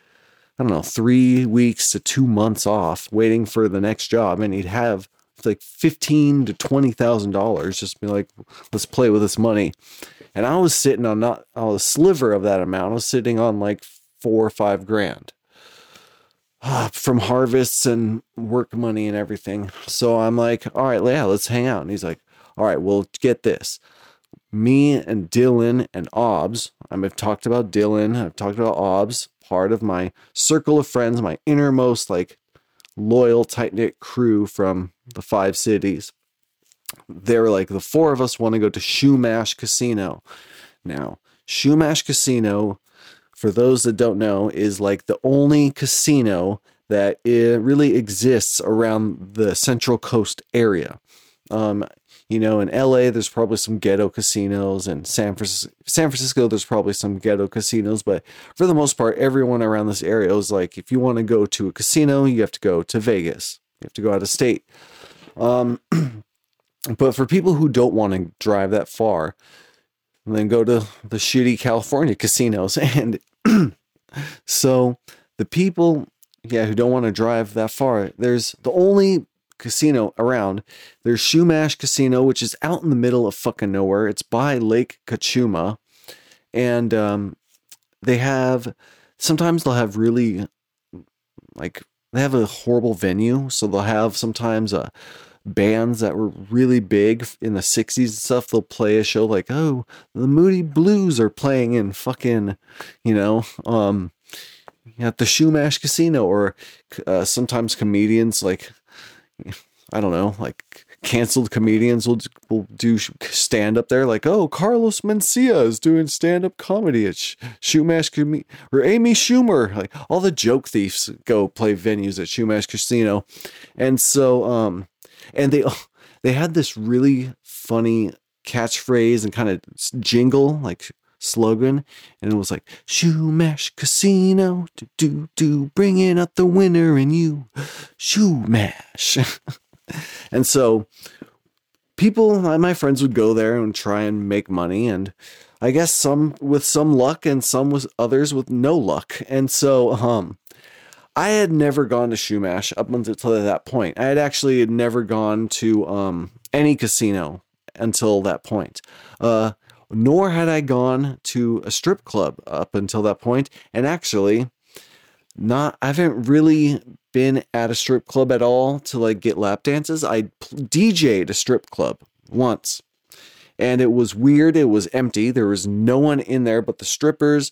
I don't know, three weeks to two months off waiting for the next job. And he'd have like fifteen to twenty thousand dollars, just be like, let's play with this money. And I was sitting on not on a sliver of that amount. I was sitting on like four or five grand uh, from harvests and work money and everything. So I'm like, all right, yeah, let's hang out. And he's like, all right, well, get this. Me and Dylan and Obs, I've talked about Dylan, I've talked about Obs part of my circle of friends, my innermost, like loyal, tight knit crew from the five cities. They were like, the four of us want to go to Chumash Casino. Now, Chumash Casino, for those that don't know, is like the only casino that really exists around the Central Coast area. Um, you know, in LA, there's probably some ghetto casinos, and San Francisco, San Francisco, there's probably some ghetto casinos. But for the most part, everyone around this area is like, if you want to go to a casino, you have to go to Vegas. You have to go out of state. Um, but for people who don't want to drive that far, then go to the shitty California casinos. And so the people, yeah, who don't want to drive that far, there's the only casino around. There's Chumash Casino, which is out in the middle of fucking nowhere. It's by Lake Cachuma. And um, they have, sometimes they'll have really, like, they have a horrible venue. So they'll have sometimes uh, bands that were really big in the 60s and stuff. They'll play a show like, oh, the Moody Blues are playing in fucking, you know, um, at the Chumash Casino, or uh, sometimes comedians like I don't know, like canceled comedians will will do stand up there, like oh Carlos Mencia is doing stand up comedy at Sh- or Amy Schumer, like all the joke thieves go play venues at Chumash Casino, and so um, and they they had this really funny catchphrase and kind of jingle like slogan and it was like Chumash Casino do do do bringing up the winner in you. Chumash and so people my friends would go there and try and make money and I guess some with some luck and some with others with no luck. And so um I had never gone to Chumash up until that point. I had actually never gone to um any casino until that point. Uh nor had I gone to a strip club up until that point. And actually, not I haven't really been at a strip club at all to like get lap dances. I DJ'd a strip club once. And it was weird. It was empty. There was no one in there but the strippers.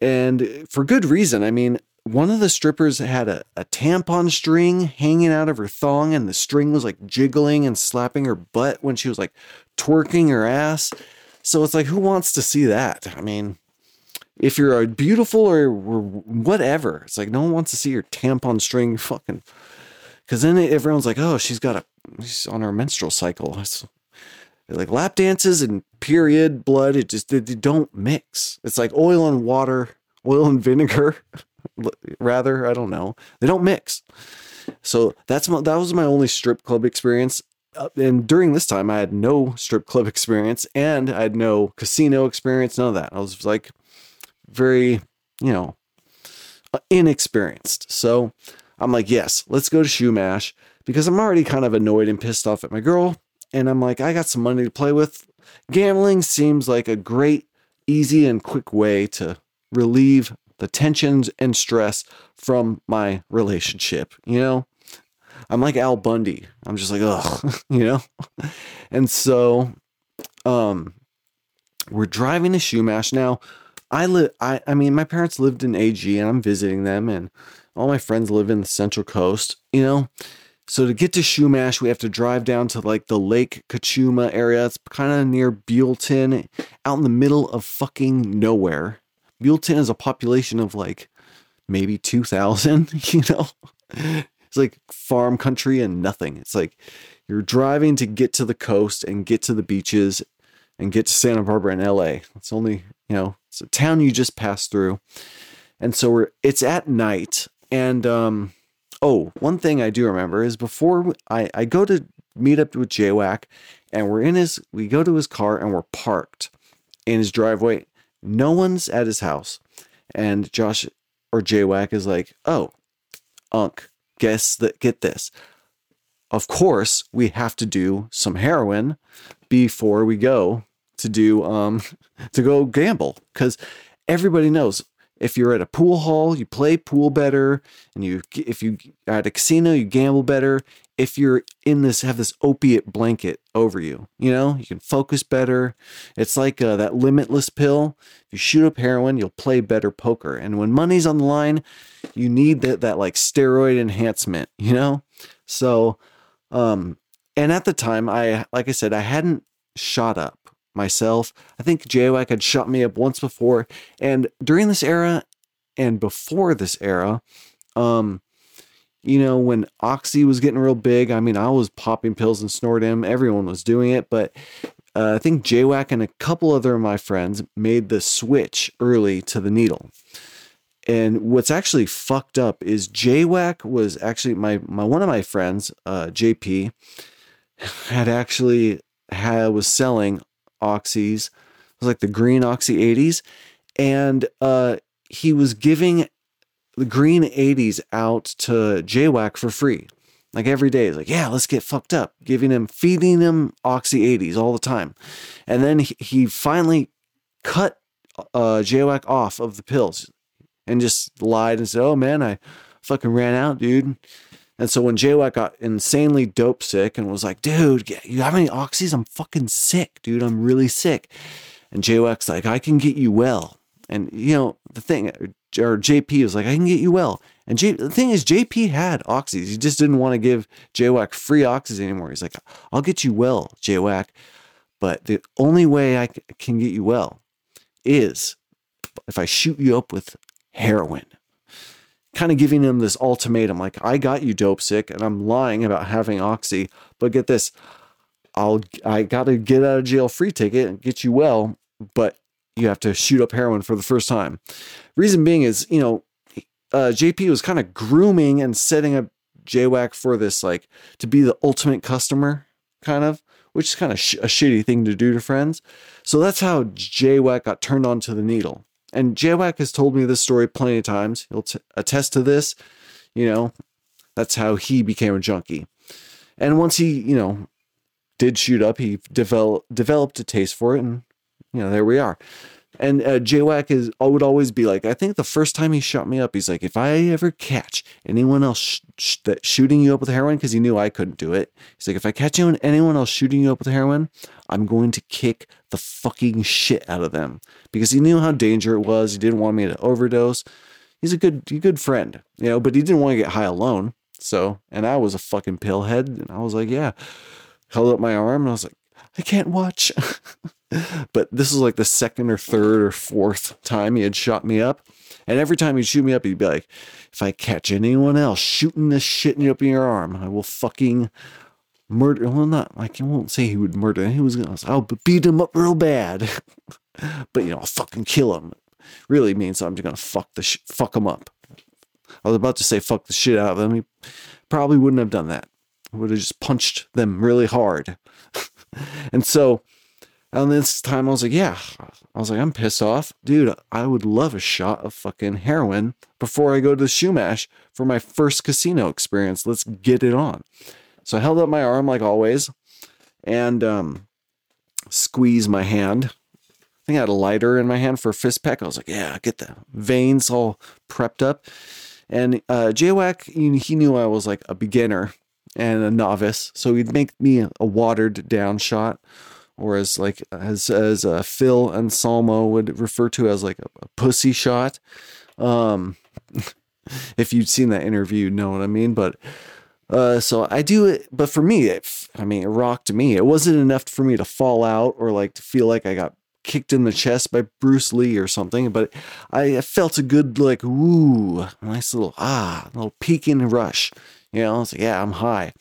And for good reason. I mean, one of the strippers had a, a tampon string hanging out of her thong, and the string was like jiggling and slapping her butt when she was like twerking her ass. So it's like, who wants to see that? I mean, if you're a beautiful or, whatever, it's like no one wants to see your tampon string fucking. Because then everyone's like, oh, she's got a, she's on her menstrual cycle. It's, like lap dances and period blood, it just they, they don't mix. It's like oil and water, oil and vinegar, rather. I don't know. They don't mix. So that's my, that was my only strip club experience and during this time, I had no strip club experience and I had no casino experience, none of that. I was like very, you know, uh, inexperienced. So I'm like, yes, let's go to Chumash because I'm already kind of annoyed and pissed off at my girl. And I'm like, I got some money to play with. Gambling seems like a great, easy, and quick way to relieve the tensions and stress from my relationship, you know? I'm like Al Bundy. I'm just like, ugh, you know? And so um we're driving to Chumash. Now, I live I I mean my parents lived in AG and I'm visiting them and all my friends live in the Central Coast, you know? So to get to Chumash, we have to drive down to like the Lake Cachuma area. It's kind of near Buellton, out in the middle of fucking nowhere. Buellton is a population of like maybe 2,000, you know? It's like farm country and nothing. It's like you're driving to get to the coast and get to the beaches and get to Santa Barbara and LA. It's only, you know, it's a town you just pass through. And so we're it's at night. And um oh, one thing I do remember is before I, I go to meet up with JWAC and we're in his we go to his car and we're parked in his driveway. No one's at his house. And Josh or JWAC is like, oh, Unc, guess that get this. Of course, we have to do some heroin before we go to do um to go gamble because everybody knows if you're at a pool hall, you play pool better, and you if you are at a casino, you gamble better. If you're in this, have this opiate blanket over you, you know, you can focus better. It's like uh, that limitless pill. If you shoot up heroin, you'll play better poker. And when money's on the line, you need that that like steroid enhancement, you know. So, um, and at the time, I like I said, I hadn't shot up myself. I think JWAC had shut me up once before, and during this era and before this era, um, you know, when Oxy was getting real big, I mean, I was popping pills and snorting. Everyone was doing it, but uh, I think JWAC and a couple other of my friends made the switch early to the needle. And what's actually fucked up is JWAC was actually my my one of my friends, uh, JP, had actually had was selling oxys. It was like the green oxy 80s. And uh he was giving the green 80s out to JWAC for free. Like every day, he's like, yeah, let's get fucked up. Giving him, feeding him Oxy 80s all the time. And then he, he finally cut uh, JWAC off of the pills and just lied and said, oh man, I fucking ran out, dude. And so when JWAC got insanely dope sick and was like, dude, you have any oxys? I'm fucking sick, dude. I'm really sick. And JWAC's like, I can get you well. And you know, the thing, uh, or JP was like, I can get you well. And J- the thing is, JP had oxys. He just didn't want to give JWAC free oxys anymore. He's like, I'll get you well, JWAC. But the only way I can get you well is if I shoot you up with heroin. Kind of giving him this ultimatum like, I got you dope sick and I'm lying about having oxy. But get this, I'll, I got to get out of jail free ticket and get you well. But you have to shoot up heroin for the first time. Reason being is, you know, uh, JP was kind of grooming and setting up JWAC for this, like to be the ultimate customer, kind of, which is kind of sh- a shitty thing to do to friends. So that's how JWAC got turned on to the needle. And JWAC has told me this story plenty of times. He'll t- attest to this. You know, that's how he became a junkie. And once he, you know, did shoot up, he developed developed a taste for it, and you know, there we are. And uh, JWAC is would always be like, I think the first time he shot me up, he's like, if I ever catch anyone else sh- sh- that shooting you up with heroin, because he knew I couldn't do it. He's like, if I catch anyone, anyone else shooting you up with heroin, I'm going to kick the fucking shit out of them because he knew how dangerous it was. He didn't want me to overdose. He's a good, good friend, you know, but he didn't want to get high alone. So, and I was a fucking pillhead, and I was like, yeah, held up my arm, and I was like, I can't watch. but this was like the second or third or fourth time he had shot me up. And every time he'd shoot me up, he'd be like, if I catch anyone else shooting this shit up in your arm, I will fucking murder. Well, not, like I won't say he would murder. He was to, I'll beat him up real bad. but, you know, I'll fucking kill him. Really means I'm just to fuck the sh- fuck him up. I was about to say fuck the shit out of them. He probably wouldn't have done that. Would have just punched them really hard. and so, and this time I was like, yeah. I was like, I'm pissed off. Dude, I would love a shot of fucking heroin before I go to the Chumash for my first casino experience. Let's get it on. So I held up my arm like always and um, squeezed my hand. I think I had a lighter in my hand for a fist peck. I was like, yeah, get the veins all prepped up. And uh, JWAC, he, he knew I was like a beginner and a novice. So he'd make me a watered down shot or as like as as uh, Phil and Salmo would refer to as like a, a pussy shot. Um, if you'd seen that interview, you know what I mean. But uh, so I do it, but for me, it, I mean, it rocked me. It wasn't enough for me to fall out or like to feel like I got kicked in the chest by Bruce Lee or something. But I felt a good like ooh, nice little ah, little peeking rush. You know, I was like, yeah, I'm high.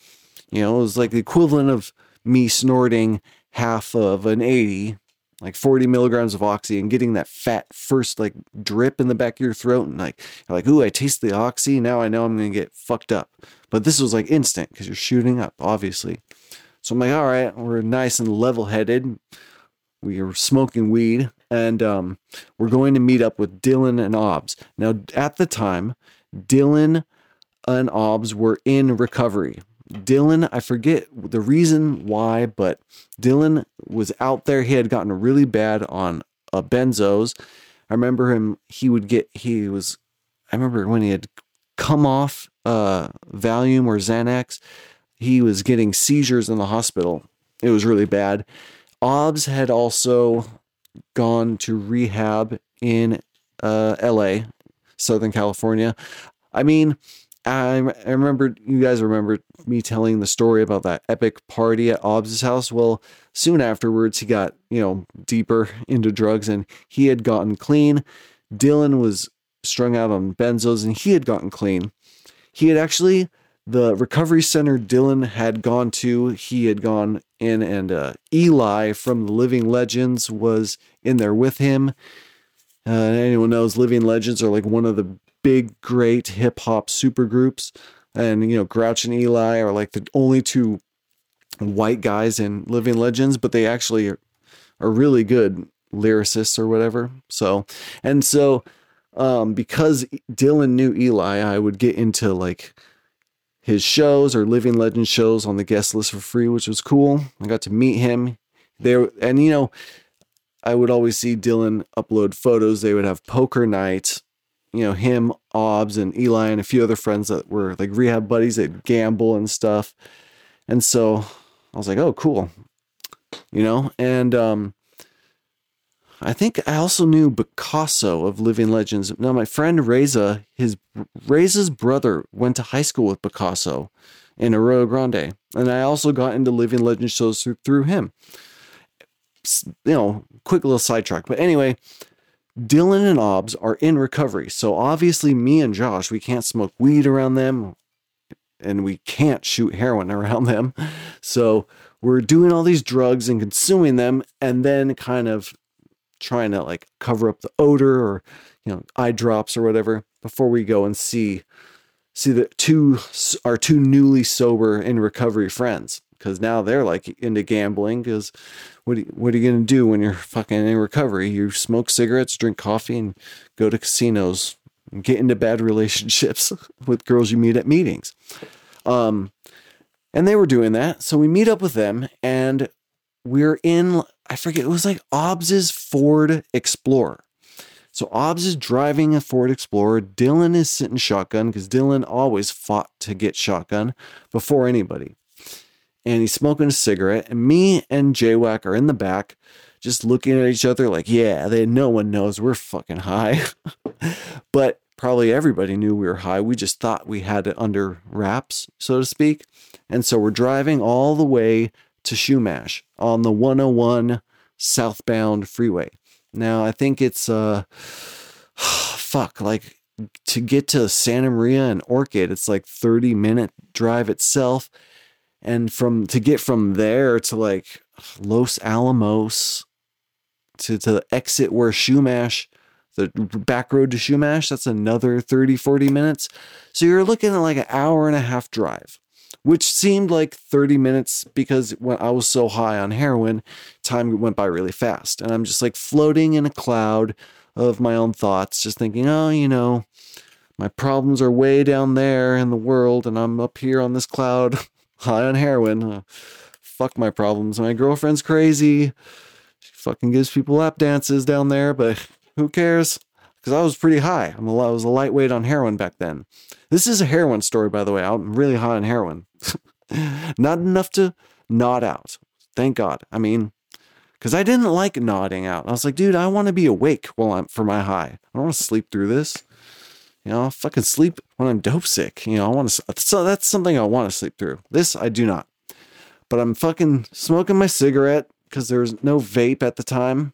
You know, it was like the equivalent of me snorting half of an 80, like 40 milligrams of oxy, and getting that fat first like drip in the back of your throat. And like, you're like, ooh, I taste the oxy. Now I know I'm to get fucked up. But this was like instant because you're shooting up, obviously. So I'm like, all right, we're nice and level headed. We are smoking weed and um, we're going to meet up with Dylan and Obbs. Now, at the time, Dylan and Obbs were in recovery. Dylan, I forget the reason why, but Dylan was out there. He had gotten really bad on uh, benzos. I remember him, he would get, he was, I remember when he had come off uh, Valium or Xanax, he was getting seizures in the hospital. It was really bad. Obbs had also gone to rehab in uh, LA, Southern California. I mean, I, I remember you guys remember me telling the story about that epic party at Obbs' house. Well, soon afterwards, he got, you know, deeper into drugs and he had gotten clean. Dylan was strung out on benzos and he had gotten clean. He had actually, the recovery center Dylan had gone to, he had gone in and uh, Eli from the Living Legends was in there with him. Uh, anyone knows Living Legends are like one of the big, great hip hop super groups. And, you know, Grouch and Eli are like the only two white guys in Living Legends, but they actually are, are really good lyricists or whatever. So, and so, um, because Dylan knew Eli, I would get into like his shows or Living Legend shows on the guest list for free, which was cool. I got to meet him there, and you know, I would always see Dylan upload photos. They would have poker night, you know, him, Obbs, and Eli, and a few other friends that were like rehab buddies that gamble and stuff. And so I was like, oh, cool, you know, and um, I think I also knew Picasso of Living Legends. Now, my friend Reza, his Reza's brother went to high school with Picasso in Arroyo Grande, and I also got into Living Legends shows through, through him. You know, quick little sidetrack, but anyway, Dylan and Obbs are in recovery, so obviously me and Josh, we can't smoke weed around them, and we can't shoot heroin around them. So we're doing all these drugs and consuming them, and then kind of trying to like cover up the odor or you know eye drops or whatever before we go and see see the two our two newly sober in recovery friends because now they're like into gambling because what are what are you gonna do when you're fucking in recovery you smoke cigarettes drink coffee and go to casinos and get into bad relationships with girls you meet at meetings um and they were doing that so we meet up with them and we're in I forget it was like Obbs's Ford Explorer. So Obbs is driving a Ford Explorer. Dylan is sitting shotgun because Dylan always fought to get shotgun before anybody. And he's smoking a cigarette. And me and JWAC are in the back, just looking at each other like, yeah, they no one knows we're fucking high. but probably everybody knew we were high. We just thought we had it under wraps, so to speak. And so we're driving all the way to Chumash on the 101 southbound freeway. Now, I think it's uh fuck, like to get to Santa Maria and Orcutt, it's like 30 minute drive itself. And from to get from there to like Los Alamos to, to the exit where Chumash, the back road to Chumash, that's another 30, 40 minutes. So you're looking at like an hour and a half drive which seemed like 30 minutes because when I was so high on heroin, time went by really fast. And I'm just like floating in a cloud of my own thoughts, just thinking, oh, you know, my problems are way down there in the world, and I'm up here on this cloud high on heroin. Uh, fuck my problems. My girlfriend's crazy. She fucking gives people lap dances down there, but who cares? Because I was pretty high. I'm a, I was a lightweight on heroin back then. This is a heroin story, by the way. I'm really high on heroin. Not enough to nod out. Thank God. I mean, because I didn't like nodding out. I was like, dude, I want to be awake while I'm for my high. I don't want to sleep through this. You know, I'll fucking sleep when I'm dope sick. You know, I want to. So that's something I want to sleep through. This I do not. But I'm fucking smoking my cigarette because there was no vape at the time,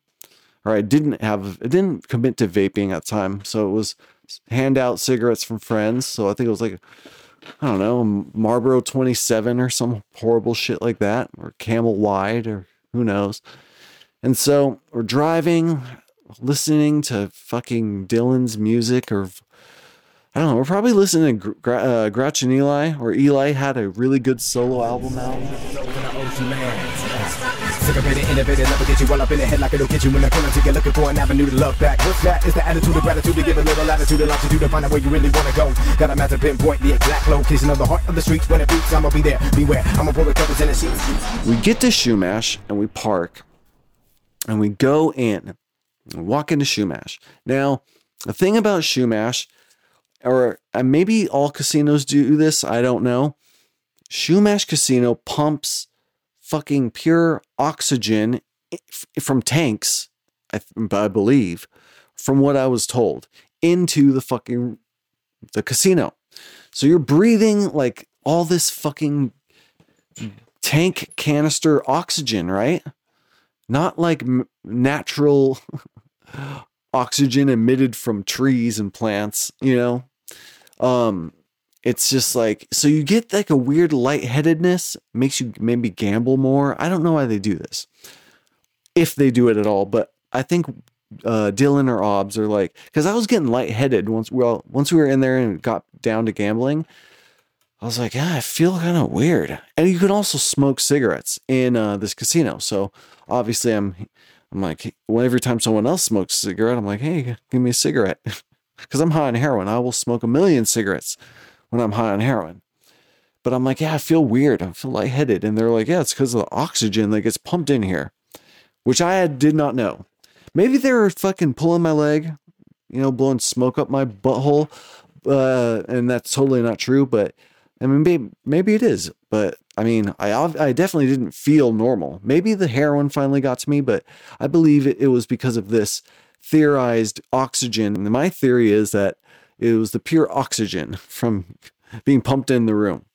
or I didn't have. I didn't commit to vaping at the time, so it was hand out cigarettes from friends. So I think it was like I don't know, Marlboro 27 or some horrible shit like that, or Camel Wide, or who knows. And so we're driving, listening to fucking Dylan's music, or I don't know, we're probably listening to Gra- uh, Grouch and Eli, or Eli had a really good solo album out. Cigarette innovative, never get you all up in the head like it'll get you in the corner till you're looking for an avenue to love back. What's that? It's the attitude of gratitude to give a little latitude and longitude to find out where you really wanna go. Got a map to pinpoint the exact location of the heart of the streets when it beats. I'ma be there. Beware, I'ma pull the covers in the sheets. We get to Chumash and we park and we go in and walk into Chumash. Now, the thing about Chumash, or uh, maybe all casinos do this, I don't know. Chumash Casino pumps fucking pure oxygen from tanks, I, I believe, from what I was told, into the fucking the casino. So you're breathing like all this fucking tank canister oxygen, right? Not like natural oxygen emitted from trees and plants, you know? Um it's just like so you get like a weird lightheadedness, makes you maybe gamble more. I don't know why they do this. If they do it at all, but I think uh, Dylan or Obs are like because I was getting lightheaded once well once we were in there and got down to gambling. I was like, yeah, I feel kind of weird. And you can also smoke cigarettes in uh, this casino. So obviously, I'm, I'm like, well, every time someone else smokes a cigarette, I'm like, hey, give me a cigarette, because I'm high on heroin. I will smoke a million cigarettes when I'm high on heroin. But I'm like, yeah, I feel weird. I feel lightheaded. And they're like, yeah, it's because of the oxygen that gets pumped in here, which I did not know. Maybe they were fucking pulling my leg, you know, blowing smoke up my butthole. Uh, and that's totally not true. But I mean, maybe, maybe it is. But I mean, I, I definitely didn't feel normal. Maybe the heroin finally got to me, but I believe it, was because of this theorized oxygen. And my theory is that it was the pure oxygen from being pumped in the room.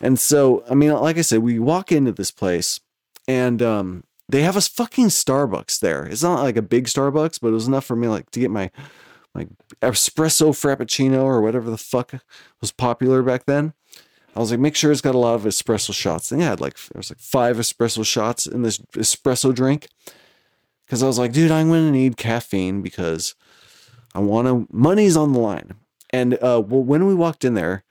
And so, I mean, like I said, we walk into this place and um, they have a fucking Starbucks there. It's not like a big Starbucks, but it was enough for me like to get my like espresso frappuccino or whatever the fuck was popular back then. I was like, make sure it's got a lot of espresso shots. And yeah, had like there was like five espresso shots in this espresso drink. Cause I was like, dude, I'm gonna need caffeine because I wanna money's on the line. And uh well when we walked in there,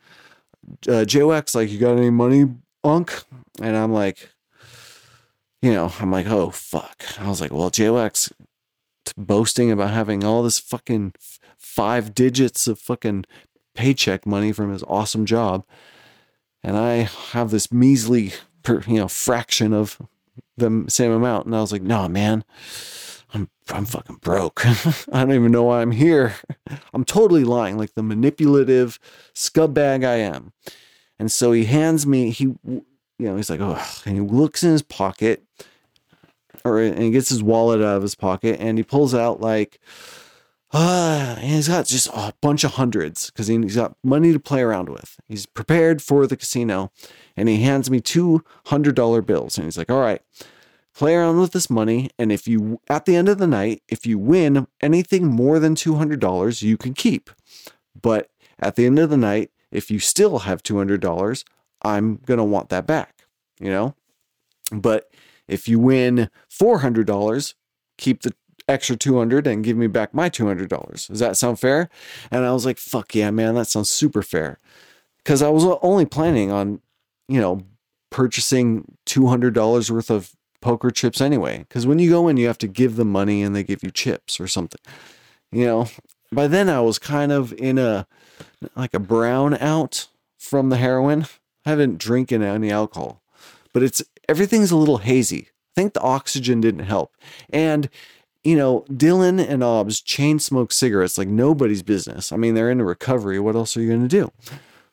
uh, like, you got any money, Unk? And I'm like, you know, I'm like, oh fuck. I was like, well, JOX boasting about having all this fucking five digits of fucking paycheck money from his awesome job, and I have this measly, per, you know, fraction of the same amount. And I was like, no, man. I'm I'm fucking broke. I don't even know why I'm here. I'm totally lying, like the manipulative scumbag I am. And so he hands me he you know he's like oh and he looks in his pocket or and he gets his wallet out of his pocket and he pulls out like and he's got just a bunch of hundreds because he's got money to play around with. He's prepared for the casino and he hands me two hundred dollar bills and he's like, all right, play around with this money. And if you, at the end of the night, if you win anything more than $200, you can keep. But at the end of the night, if you still have $200, I'm going to want that back, you know? But if you win $400, keep the extra 200 and give me back my $200. Does that sound fair? And I was like, fuck yeah, man, that sounds super fair. Cuz I was only planning on, you know, purchasing $200 worth of poker chips anyway. Cuz when you go in you have to give them money and they give you chips or something. You know, by then I was kind of in a like a brown out from the heroin. I haven't drinking any alcohol, but it's everything's a little hazy. I think the oxygen didn't help. And you know, Dylan and Obbs chain smoke cigarettes like nobody's business. I mean, they're in a recovery. What else are you going to do?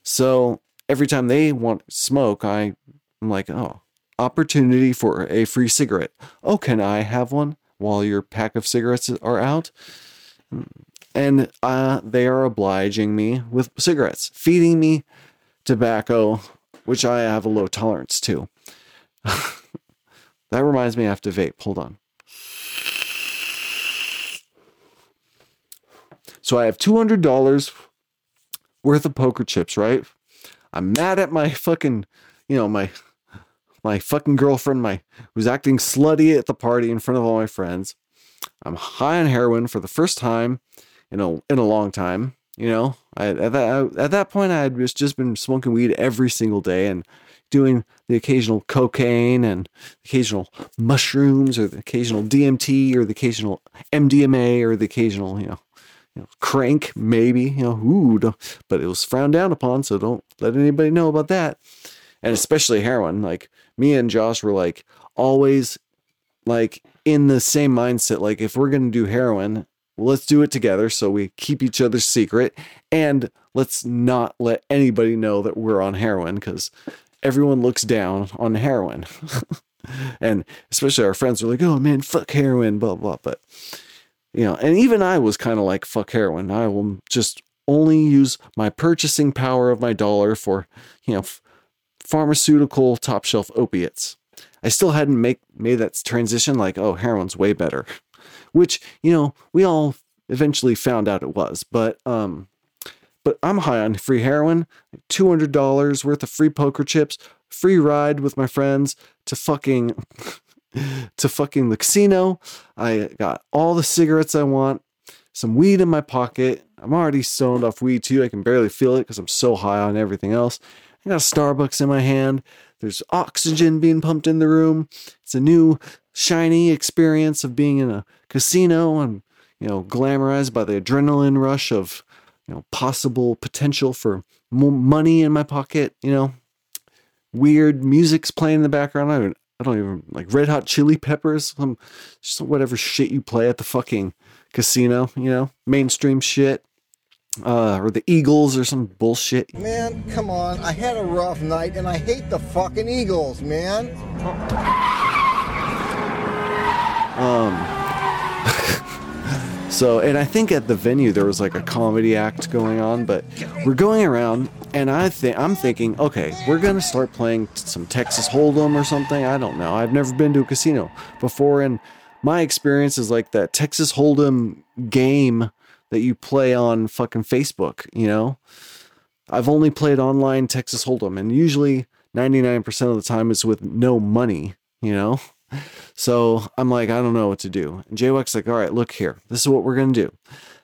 So every time they want smoke, I, I'm like, oh, opportunity for a free cigarette. Oh, can I have one while your pack of cigarettes are out? And uh, they are obliging me with cigarettes, feeding me tobacco, which I have a low tolerance to. that reminds me I have to vape. Hold on. So I have $200 worth of poker chips, right? I'm mad at my fucking, you know, my my fucking girlfriend, my who's acting slutty at the party in front of all my friends. I'm high on heroin for the first time in a in a long time. You know, I, at that at that point, I had just just been smoking weed every single day and doing the occasional cocaine and occasional mushrooms or the occasional DMT or the occasional MDMA or the occasional you know, you know crank maybe you know ooh, but it was frowned down upon so don't let anybody know about that. And especially heroin like me and Josh were like always like in the same mindset like if we're to do heroin let's do it together so we keep each other's secret and let's not let anybody know that we're on heroin because everyone looks down on heroin. And especially our friends were like oh man fuck heroin blah blah but you know and even i was kind of like fuck heroin. I will just only use my purchasing power of my dollar for you know f- pharmaceutical top shelf opiates. I still hadn't make made that transition like oh heroin's way better. Which you know we all eventually found out it was but um but i'm high on free heroin $200 worth of free poker chips free ride with my friends to fucking to fucking the casino i got all the cigarettes i want some weed in my pocket i'm already stoned off weed too i can barely feel it because i'm so high on everything else I got a Starbucks in my hand. There's oxygen being pumped in the room. It's a new shiny experience of being in a casino and you know glamorized by the adrenaline rush of you know possible potential for money in my pocket. You know, weird music's playing in the background. I I don't even like Red Hot Chili Peppers, some just whatever shit you play at the fucking casino. You know, mainstream shit. Uh, or the Eagles or some bullshit. Man, come on. I had a rough night and I hate the fucking Eagles, man. So, and I think at the venue there was like a comedy act going on, but we're going around and I think I'm thinking, okay, we're to start playing some Texas Hold'em or something. I don't know. I've never been to a casino before and my experience is like that Texas Hold'em game that you play on fucking Facebook, you know? I've only played online Texas Hold'em and usually 99% of the time it's with no money, you know? So I'm like, I don't know what to do. And JWAC's like, all right, look here. This is what we're going to do.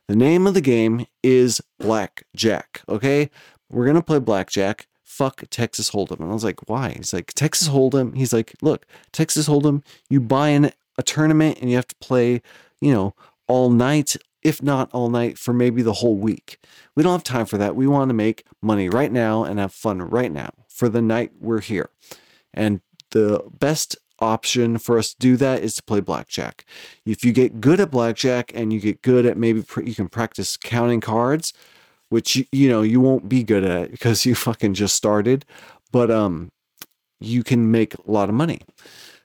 The name of the game is Blackjack. Okay. We're going to play Blackjack. Fuck Texas Hold'em. And I was like, why? He's like, Texas Hold'em. He's like, look, Texas Hold'em, you buy in a tournament and you have to play, you know, all night, if not all night, for maybe the whole week. We don't have time for that. We want to make money right now and have fun right now for the night we're here. And the best option for us to do that is to play blackjack. If you get good at blackjack and you get good at maybe pr- you can practice counting cards, which you, you know you won't be good at because you fucking just started, but um you can make a lot of money.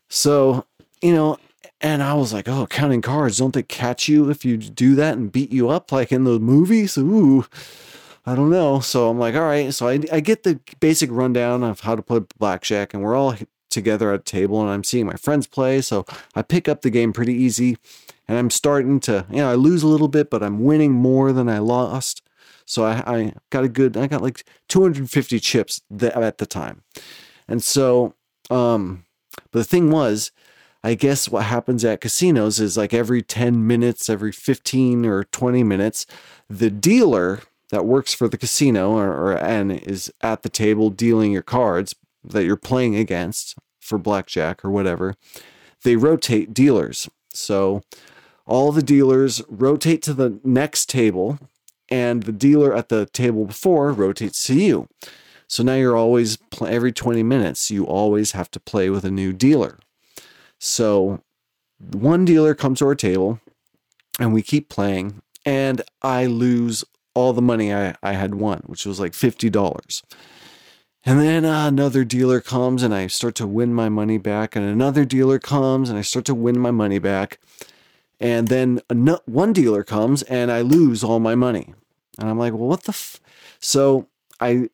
So, you know, and I was like, "Oh, counting cards, don't they catch you if you do that and beat you up like in the movies?" Ooh. I don't know. So I'm like, all right. So I, I get the basic rundown of how to play blackjack, and we're all together at a table, and I'm seeing my friends play. So I pick up the game pretty easy, and I'm starting to, you know, I lose a little bit, but I'm winning more than I lost. So I, I got a good, I got like 250 chips th- at the time. And so, um, but the thing was, I guess what happens at casinos is like every 10 minutes, every 15 or 20 minutes, the dealer that works for the casino or, or and is at the table dealing your cards that you're playing against for blackjack or whatever, they rotate dealers. So all the dealers rotate to the next table and the dealer at the table before rotates to you. So now you're always every 20 minutes you always have to play with a new dealer. So one dealer comes to our table and we keep playing and I lose all the money I, I had won, which was like $50. And then uh, another dealer comes and I start to win my money back. And another dealer comes and I start to win my money back. And then ano- one dealer comes and I lose all my money. And I'm like, well, what the? F-? So I,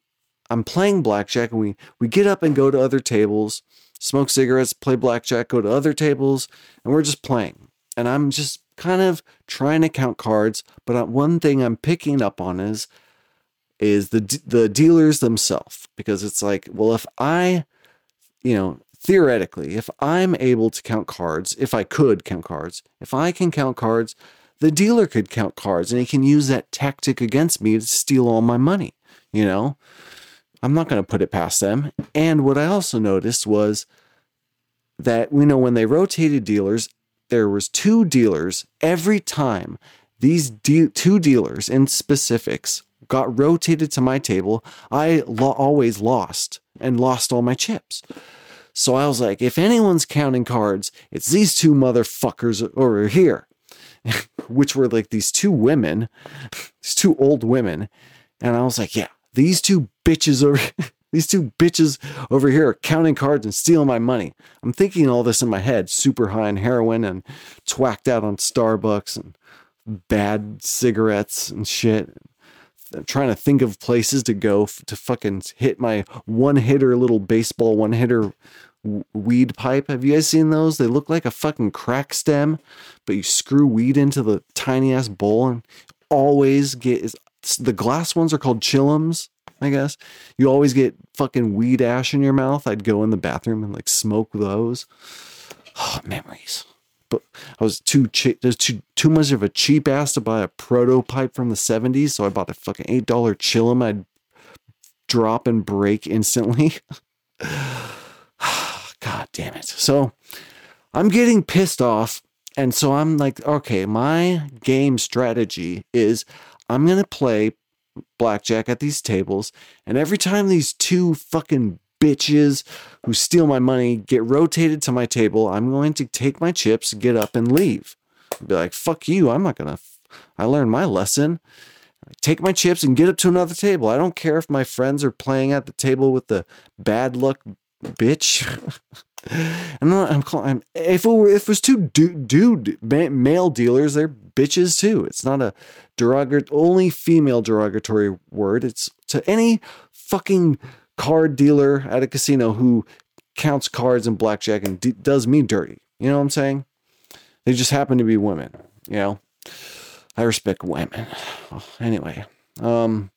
I'm playing blackjack and we, we get up and go to other tables, smoke cigarettes, play blackjack, go to other tables, and we're just playing. And I'm just kind of trying to count cards. But uh, one thing I'm picking up on is is the the dealers themselves because it's like well if i you know theoretically if i'm able to count cards if i could count cards if i can count cards the dealer could count cards and he can use that tactic against me to steal all my money you know? I'm not going to put it past them. And what i also noticed was that we know when they rotated dealers there was two dealers every time. These de- two dealers in specifics got rotated to my table, I lo- always lost and lost all my chips. So I was like, if anyone's counting cards, it's these two motherfuckers over here, which were like these two women, these two old women. And I was like, yeah, these two bitches over these two bitches over here are counting cards and stealing my money. I'm thinking all this in my head, super high on heroin and twacked out on Starbucks and bad cigarettes and shit. I'm trying to think of places to go f- to fucking hit my one hitter little baseball one hitter w- weed pipe. Have you guys seen those? They look like a fucking crack stem, but you screw weed into the tiny ass bowl and always get is the glass ones are called chillums. I guess you always get fucking weed ash in your mouth. I'd go in the bathroom and like smoke those. Oh, memories I was too cheap. There's too too much of a cheap ass to buy a prototype from the '70s, so I bought a fucking eight dollar chillum. I'd drop and break instantly. God damn it. So I'm getting pissed off. And so I'm like, okay, my game strategy is I'm to play blackjack at these tables. And every time these two fucking bitches who steal my money get rotated to my table, I'm going to take my chips, get up, and leave. Be like, fuck you. I'm not going to. I learned my lesson. I Take my chips and get up to another table. I don't care if my friends are playing at the table with the bad luck bitch. I'm not. I'm calling. If it, were, if it was two dude, dude male dealers, they're bitches too. It's not a derogatory, only female derogatory word. It's to any fucking card dealer at a casino who counts cards and blackjack and d- does me dirty. You know what I'm saying? They just happen to be women. You know, I respect women. Anyway, um,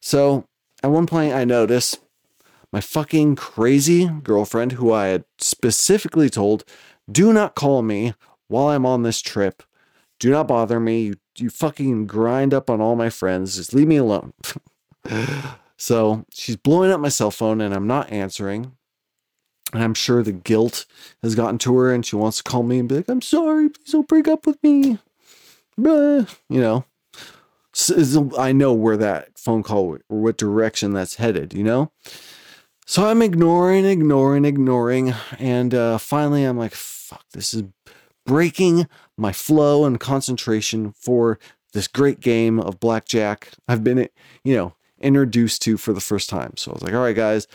so at one point I noticed my fucking crazy girlfriend, who I had specifically told, do not call me while I'm on this trip. Do not bother me. You, you fucking grind up on all my friends. Just leave me alone. so she's blowing up my cell phone and I'm not answering. And I'm sure the guilt has gotten to her and she wants to call me and be like, I'm sorry, please don't break up with me. You know, so I know where that phone call or what direction that's headed, you know? So I'm ignoring, ignoring, ignoring. And uh, finally, I'm like, fuck, this is breaking my flow and concentration for this great game of blackjack I've been, you know, introduced to for the first time. So I was like, all right, guys,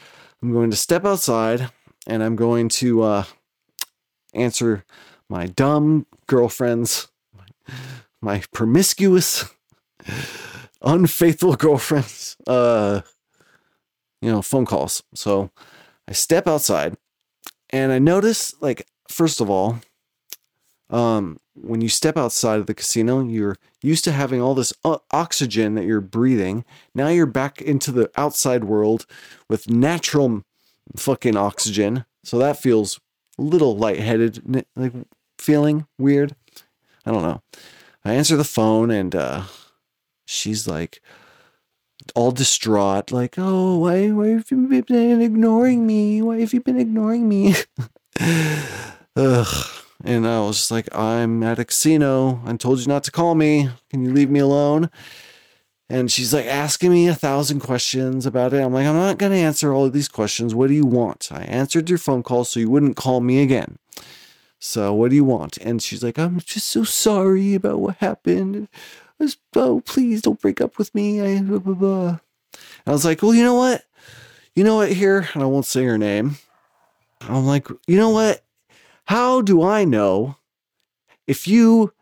I'm going to step outside and I'm going to uh, answer my dumb girlfriend's, my promiscuous, unfaithful girlfriend's, uh, you know, phone calls. So I step outside and I notice, like, first of all, um, when you step outside of the casino, you're used to having all this o- oxygen that you're breathing. Now you're back into the outside world with natural fucking oxygen. So that feels a little lightheaded, like feeling weird. I don't know. I answer the phone and uh, she's like all distraught, like, "Oh, why, why have you been ignoring me? Why have you been ignoring me?" Ugh. And I was just like, I'm at a casino. I told you not to call me. Can you leave me alone? And she's like asking me a thousand questions about it. I'm like, I'm not going to answer all of these questions. What do you want? I answered your phone call so you wouldn't call me again. So what do you want? And she's like, I'm just so sorry about what happened. Oh, please don't break up with me. I, blah, blah, blah. And I was like, well, you know what? You know what here? And I won't say her name. I'm like, you know what? How do I know if you,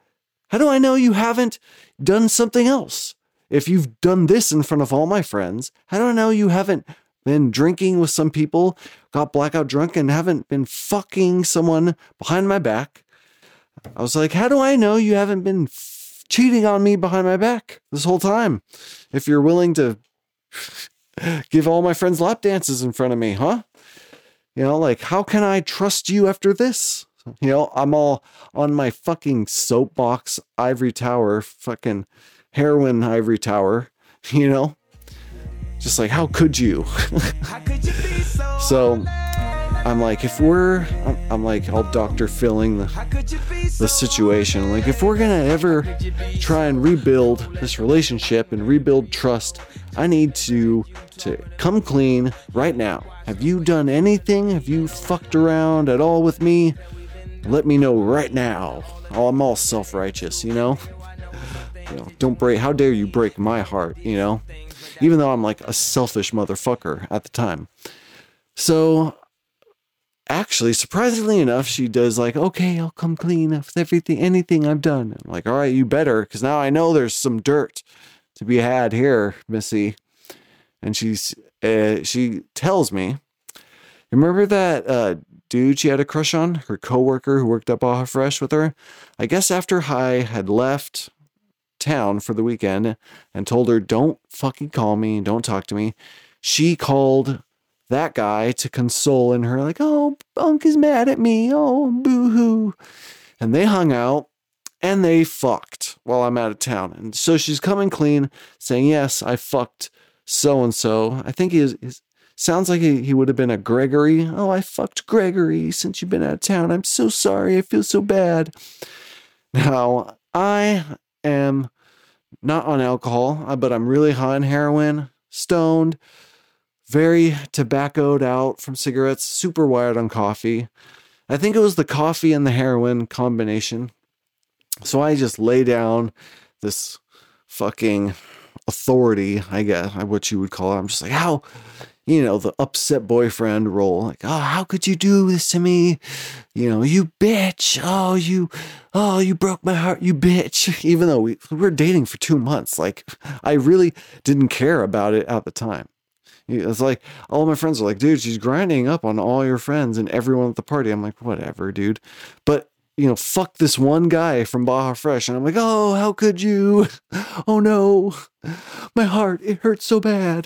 how do I know you haven't done something else? If you've done this in front of all my friends, how do I know you haven't been drinking with some people, got blackout drunk, and haven't been fucking someone behind my back? I was like, how do I know you haven't been f- cheating on me behind my back this whole time? If you're willing to give all my friends lap dances in front of me, huh? You know, like, how can I trust you after this? You know, I'm all on my fucking soapbox ivory tower, fucking heroin ivory tower, you know? Just like, how could you? so I'm like, if we're, I'm, like, all Dr. Filling the, the situation. Like, if we're gonna ever try and rebuild this relationship and rebuild trust, I need to to come clean right now. Have you done anything? Have you fucked around at all with me? Let me know right now. Oh, I'm all self-righteous, you know. You know, don't break. How dare you break my heart? You know, even though I'm like a selfish motherfucker at the time. So, actually, surprisingly enough, she does like, okay, I'll come clean with everything, anything I've done. I'm like, all right, you better, because now I know there's some dirt to be had here, Missy. And she's, uh, she tells me, remember that uh, dude she had a crush on, her coworker who worked up Baja Fresh with her? I guess after High had left town for the weekend and told her, don't fucking call me, don't talk to me, she called that guy to console in her, like, oh, Bunk is mad at me. Oh, boo hoo. And they hung out and they fucked while I'm out of town. And so she's coming clean, saying, yes, I fucked so and so. I think he is. is- Sounds like he, he would have been a Gregory. Oh, I fucked Gregory since you've been out of town. I'm so sorry. I feel so bad. Now, I am not on alcohol, uh, but I'm really high on heroin, stoned, very tobaccoed out from cigarettes, super wired on coffee. I think it was the coffee and the heroin combination. So I just lay down this fucking authority, I guess, what you would call it. I'm just like, how, you know, the upset boyfriend role. Like, oh, how could you do this to me? You know, you bitch. Oh, you, oh, you broke my heart, you bitch. Even though we, we were dating for two months, like, I really didn't care about it at the time. It's like all my friends are like, dude, she's grinding up on all your friends and everyone at the party. I'm like, whatever, dude. But you know, fuck this one guy from Baja Fresh. And I'm like, oh, how could you? Oh no, my heart, it hurts so bad.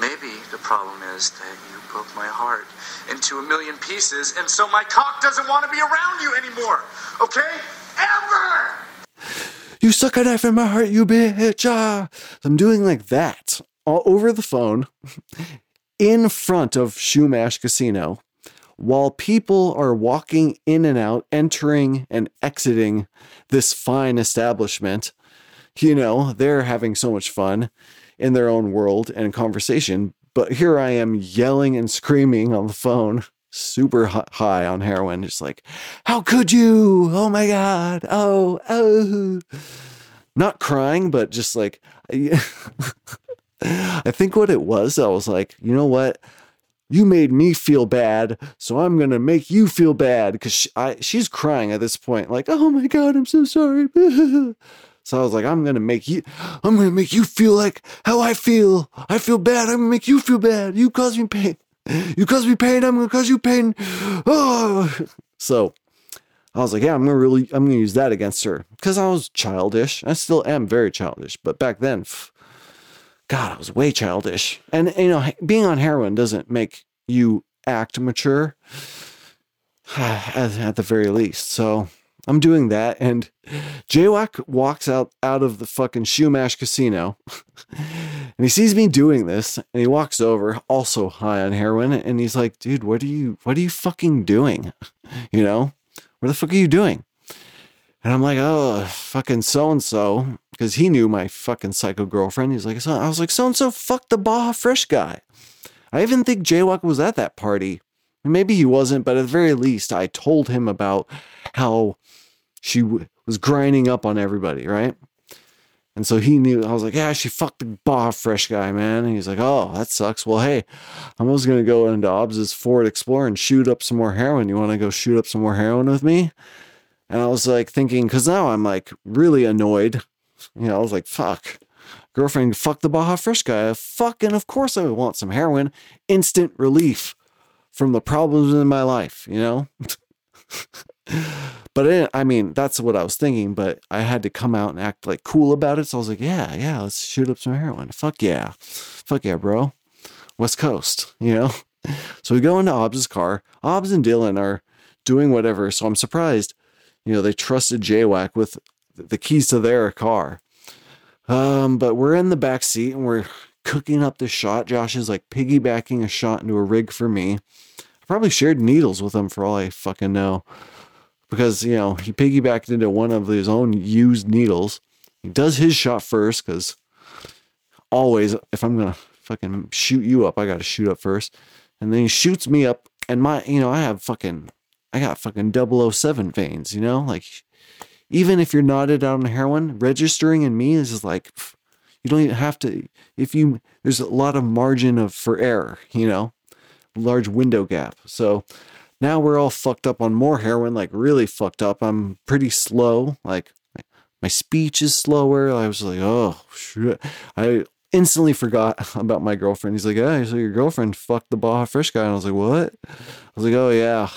Maybe the problem is that you broke my heart into a million pieces, and so my cock doesn't want to be around you anymore. Okay? Ever! You suck a knife in my heart, you bitch. Ah. I'm doing like that all over the phone in front of Chumash Casino while people are walking in and out, entering and exiting this fine establishment. You know, they're having so much fun in their own world and conversation. But here I am yelling and screaming on the phone, super high on heroin, just like, how could you? Oh my God. Oh, oh. Not crying, but just like, I think what it was, I was like, you know what? You made me feel bad, so I'm gonna make you feel bad because she, she's crying at this point, like, oh my god, I'm so sorry. so I was like, I'm gonna make you, I'm gonna make you feel like how I feel. I feel bad. I'm gonna make you feel bad. You cause me pain. You cause me pain. I'm gonna cause you pain. Oh, so I was like, yeah, I'm gonna really, I'm gonna use that against her because I was childish. I still am very childish, but back then, pff, God, I was way childish. And you know, being on heroin doesn't make you act mature, at, the very least. So I'm doing that, and Jaywalk walks out out of the fucking Chumash casino, and he sees me doing this, and he walks over, also high on heroin, and he's like, "Dude, what are you, what are you fucking doing? You know, what the fuck are you doing?" And I'm like, oh, fucking so and so, because he knew my fucking psycho girlfriend. He's like, I was like, so and so, fuck the Baja Fresh guy. I even think Jaywalk was at that party. Maybe he wasn't, but at the very least, I told him about how she w- was grinding up on everybody, right? And so he knew. I was like, yeah, she fucked the Baja Fresh guy, man. And he's like, oh, that sucks. Well, hey, I'm just gonna go into Obbs's Ford Explorer and shoot up some more heroin. You want to go shoot up some more heroin with me? And I was like thinking, because now I'm like really annoyed. You know, I was like, fuck. Girlfriend, fuck the Baja Fresh guy. Fucking, of course, I would want some heroin. Instant relief from the problems in my life, you know? but I mean, that's what I was thinking. But I had to come out and act like cool about it. So I was like, yeah, yeah, let's shoot up some heroin. Fuck yeah. Fuck yeah, bro. West Coast, you know? So we go into Obbs' car. Obbs and Dylan are doing whatever. So I'm surprised you know, they trusted Jaywhack with the keys to their car. Um, but we're in the back seat and we're cooking up the shot. Josh is like piggybacking a shot into a rig for me. I probably shared needles with him for all I fucking know. Because, you know, he piggybacked into one of his own used needles. He does his shot first because always, if I'm going to fucking shoot you up, I got to shoot up first. And then he shoots me up. And my, you know, I have fucking I got fucking 007 veins, you know? Like, even if you're knotted out on heroin, registering in me is like, you don't even have to, if you, there's a lot of margin of for error, you know? Large window gap. So now we're all fucked up on more heroin, like really fucked up. I'm pretty slow. Like, my speech is slower. I was like, oh, shit. I instantly forgot about my girlfriend. He's like, hey, so your girlfriend fucked the Baja Fresh guy. And I was like, what? I was like, oh, yeah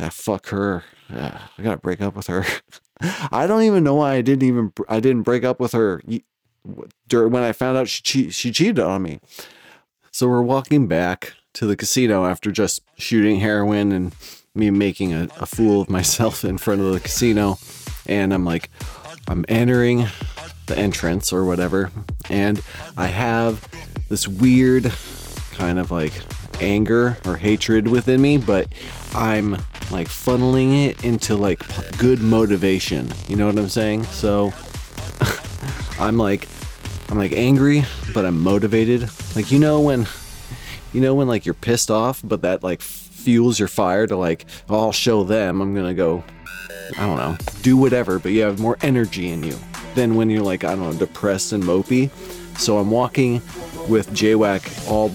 yeah, fuck her. Yeah, I gotta break up with her. I don't even know why I didn't even I didn't break up with her when I found out she she cheated on me. So we're walking back to the casino after just shooting heroin and me making a, a fool of myself in front of the casino, and I'm like, I'm entering the entrance or whatever, and I have this weird kind of like anger or hatred within me, but I'm like funneling it into like good motivation. You know what I'm saying? So I'm like I'm like angry, but I'm motivated. Like you know when you know when like you're pissed off, but that like fuels your fire to like, oh, I'll show them. I'm gonna go, I don't know, do whatever, but you have more energy in you than when you're like, I don't know, depressed and mopey. So I'm walking with JWAC all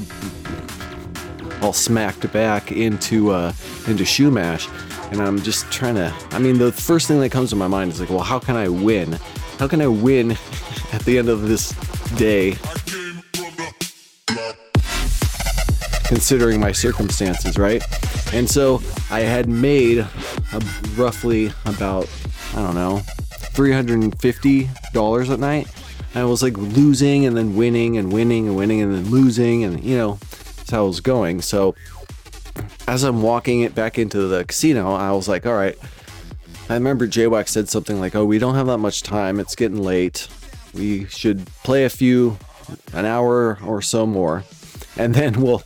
all smacked back into uh into Chumash and I'm just trying to I mean the first thing that comes to my mind is like well how can I win? How can I win at the end of this day? Considering my circumstances right? And so I had made a, roughly about I don't know $350 at night. I was like losing and then winning and winning and winning and then losing and you know that's how it was going so as I'm walking it back into the casino, I was like, all right. I remember JWAC said something like, oh, we don't have that much time. It's getting late. We should play a few, an hour or so more, and then we'll,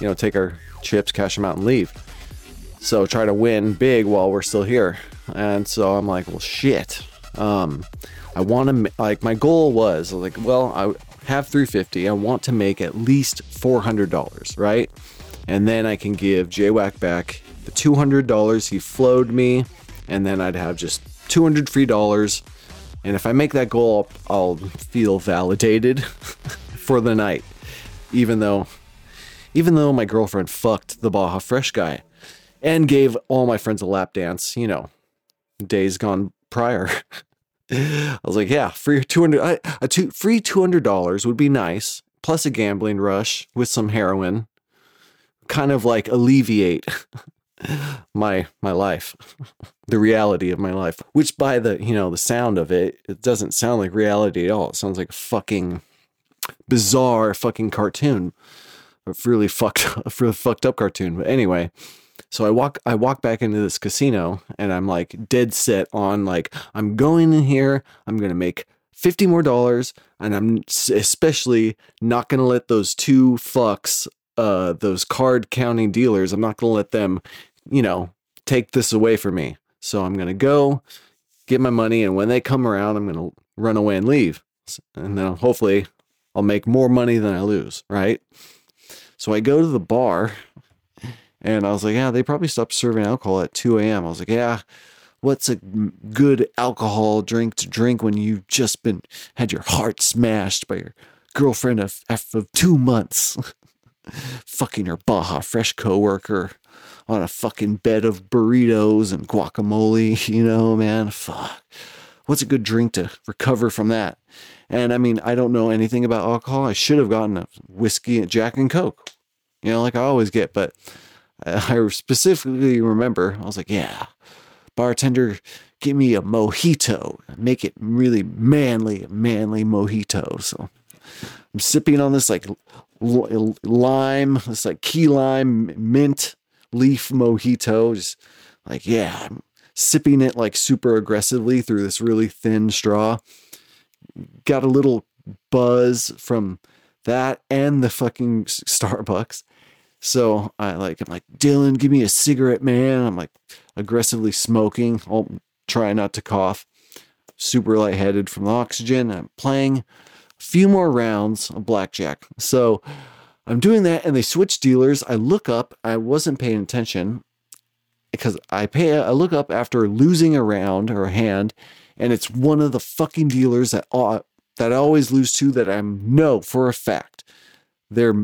you know, take our chips, cash them out, and leave. So try to win big while we're still here. And so I'm like, well, shit. Um, I want to like my goal was like, well, I have 350. I want to make at least $400, right? and then I can give JWAC back the $200 he flowed me, and then I'd have just 200 free dollars. And if I make that goal, I'll feel validated for the night, even though, even though my girlfriend fucked the Baja Fresh guy, and gave all my friends a lap dance. You know, days gone prior. I was like, yeah, free 200, I, a two, free $200 would be nice, plus a gambling rush with some heroin kind of like alleviate my my life the reality of my life which by the you know the sound of it it doesn't sound like reality at all. It sounds like a fucking bizarre fucking cartoon a really fucked a really fucked up cartoon. But anyway so i walk i walk back into this casino and i'm like dead set on like i'm going in here i'm gonna make 50 more dollars and i'm especially not gonna let those two fucks uh, those card counting dealers. I'm not going to let them, you know, take this away from me. So I'm going to go get my money. And when they come around, I'm going to run away and leave. And then hopefully I'll make more money than I lose. Right. So I go to the bar and I was like, yeah, they probably stopped serving alcohol at 2 a.m. I was like, yeah, what's a good alcohol drink to drink when you've just been had your heart smashed by your girlfriend of, of two months? fucking your Baja Fresh coworker on a fucking bed of burritos and guacamole, you know, man. Fuck. What's a good drink to recover from that? And I mean, I don't know anything about alcohol. I should have gotten a whiskey and Jack and Coke, you know, like I always get. But I specifically remember, I was like, yeah, bartender, give me a mojito. Make it really manly, manly mojito. So I'm sipping on this like lime, this like key lime mint leaf mojito. Just like, yeah, I'm sipping it like super aggressively through this really thin straw. Got a little buzz from that and the fucking Starbucks. So I like, I'm like, Dylan, give me a cigarette, man. I'm like aggressively smoking. I'll try not to cough. Super lightheaded from the oxygen. I'm playing a few more rounds of blackjack. So I'm doing that, and they switch dealers. I look up. I wasn't paying attention because I pay. I look up after losing a round or a hand, and it's one of the fucking dealers that that I always lose to. That I know for a fact they're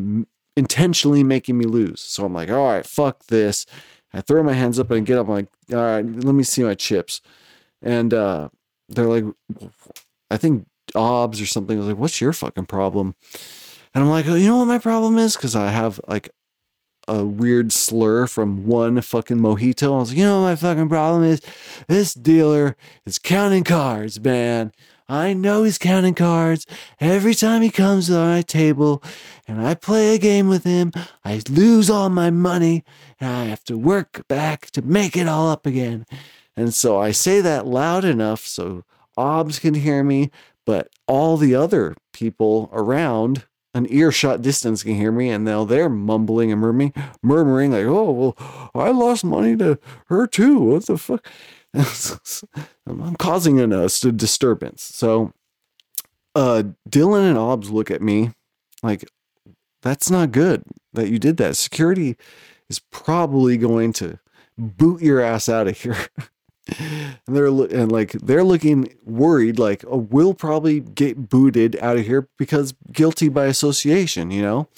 intentionally making me lose. So I'm like, all right, fuck this. I throw my hands up and get up. I'm like, all right, let me see my chips. And uh, they're like, I think obs or something. I was like, what's your fucking problem? And I'm like, oh, you know what my problem is? Because I have like a weird slur from one fucking mojito. I was like, you know what my fucking problem is? This dealer is counting cards, man. I know he's counting cards. Every time he comes to my table and I play a game with him, I lose all my money and I have to work back to make it all up again. And so I say that loud enough so Obs can hear me, but all the other people around an earshot distance can hear me and now they're mumbling and murmuring, murmuring like, oh, well, I lost money to her too. What the fuck? I'm causing a disturbance. So uh, Dylan and Obbs look at me like, that's not good that you did that. Security is probably going to boot your ass out of here. and they're and like they're looking worried like oh we'll probably get booted out of here because guilty by association you know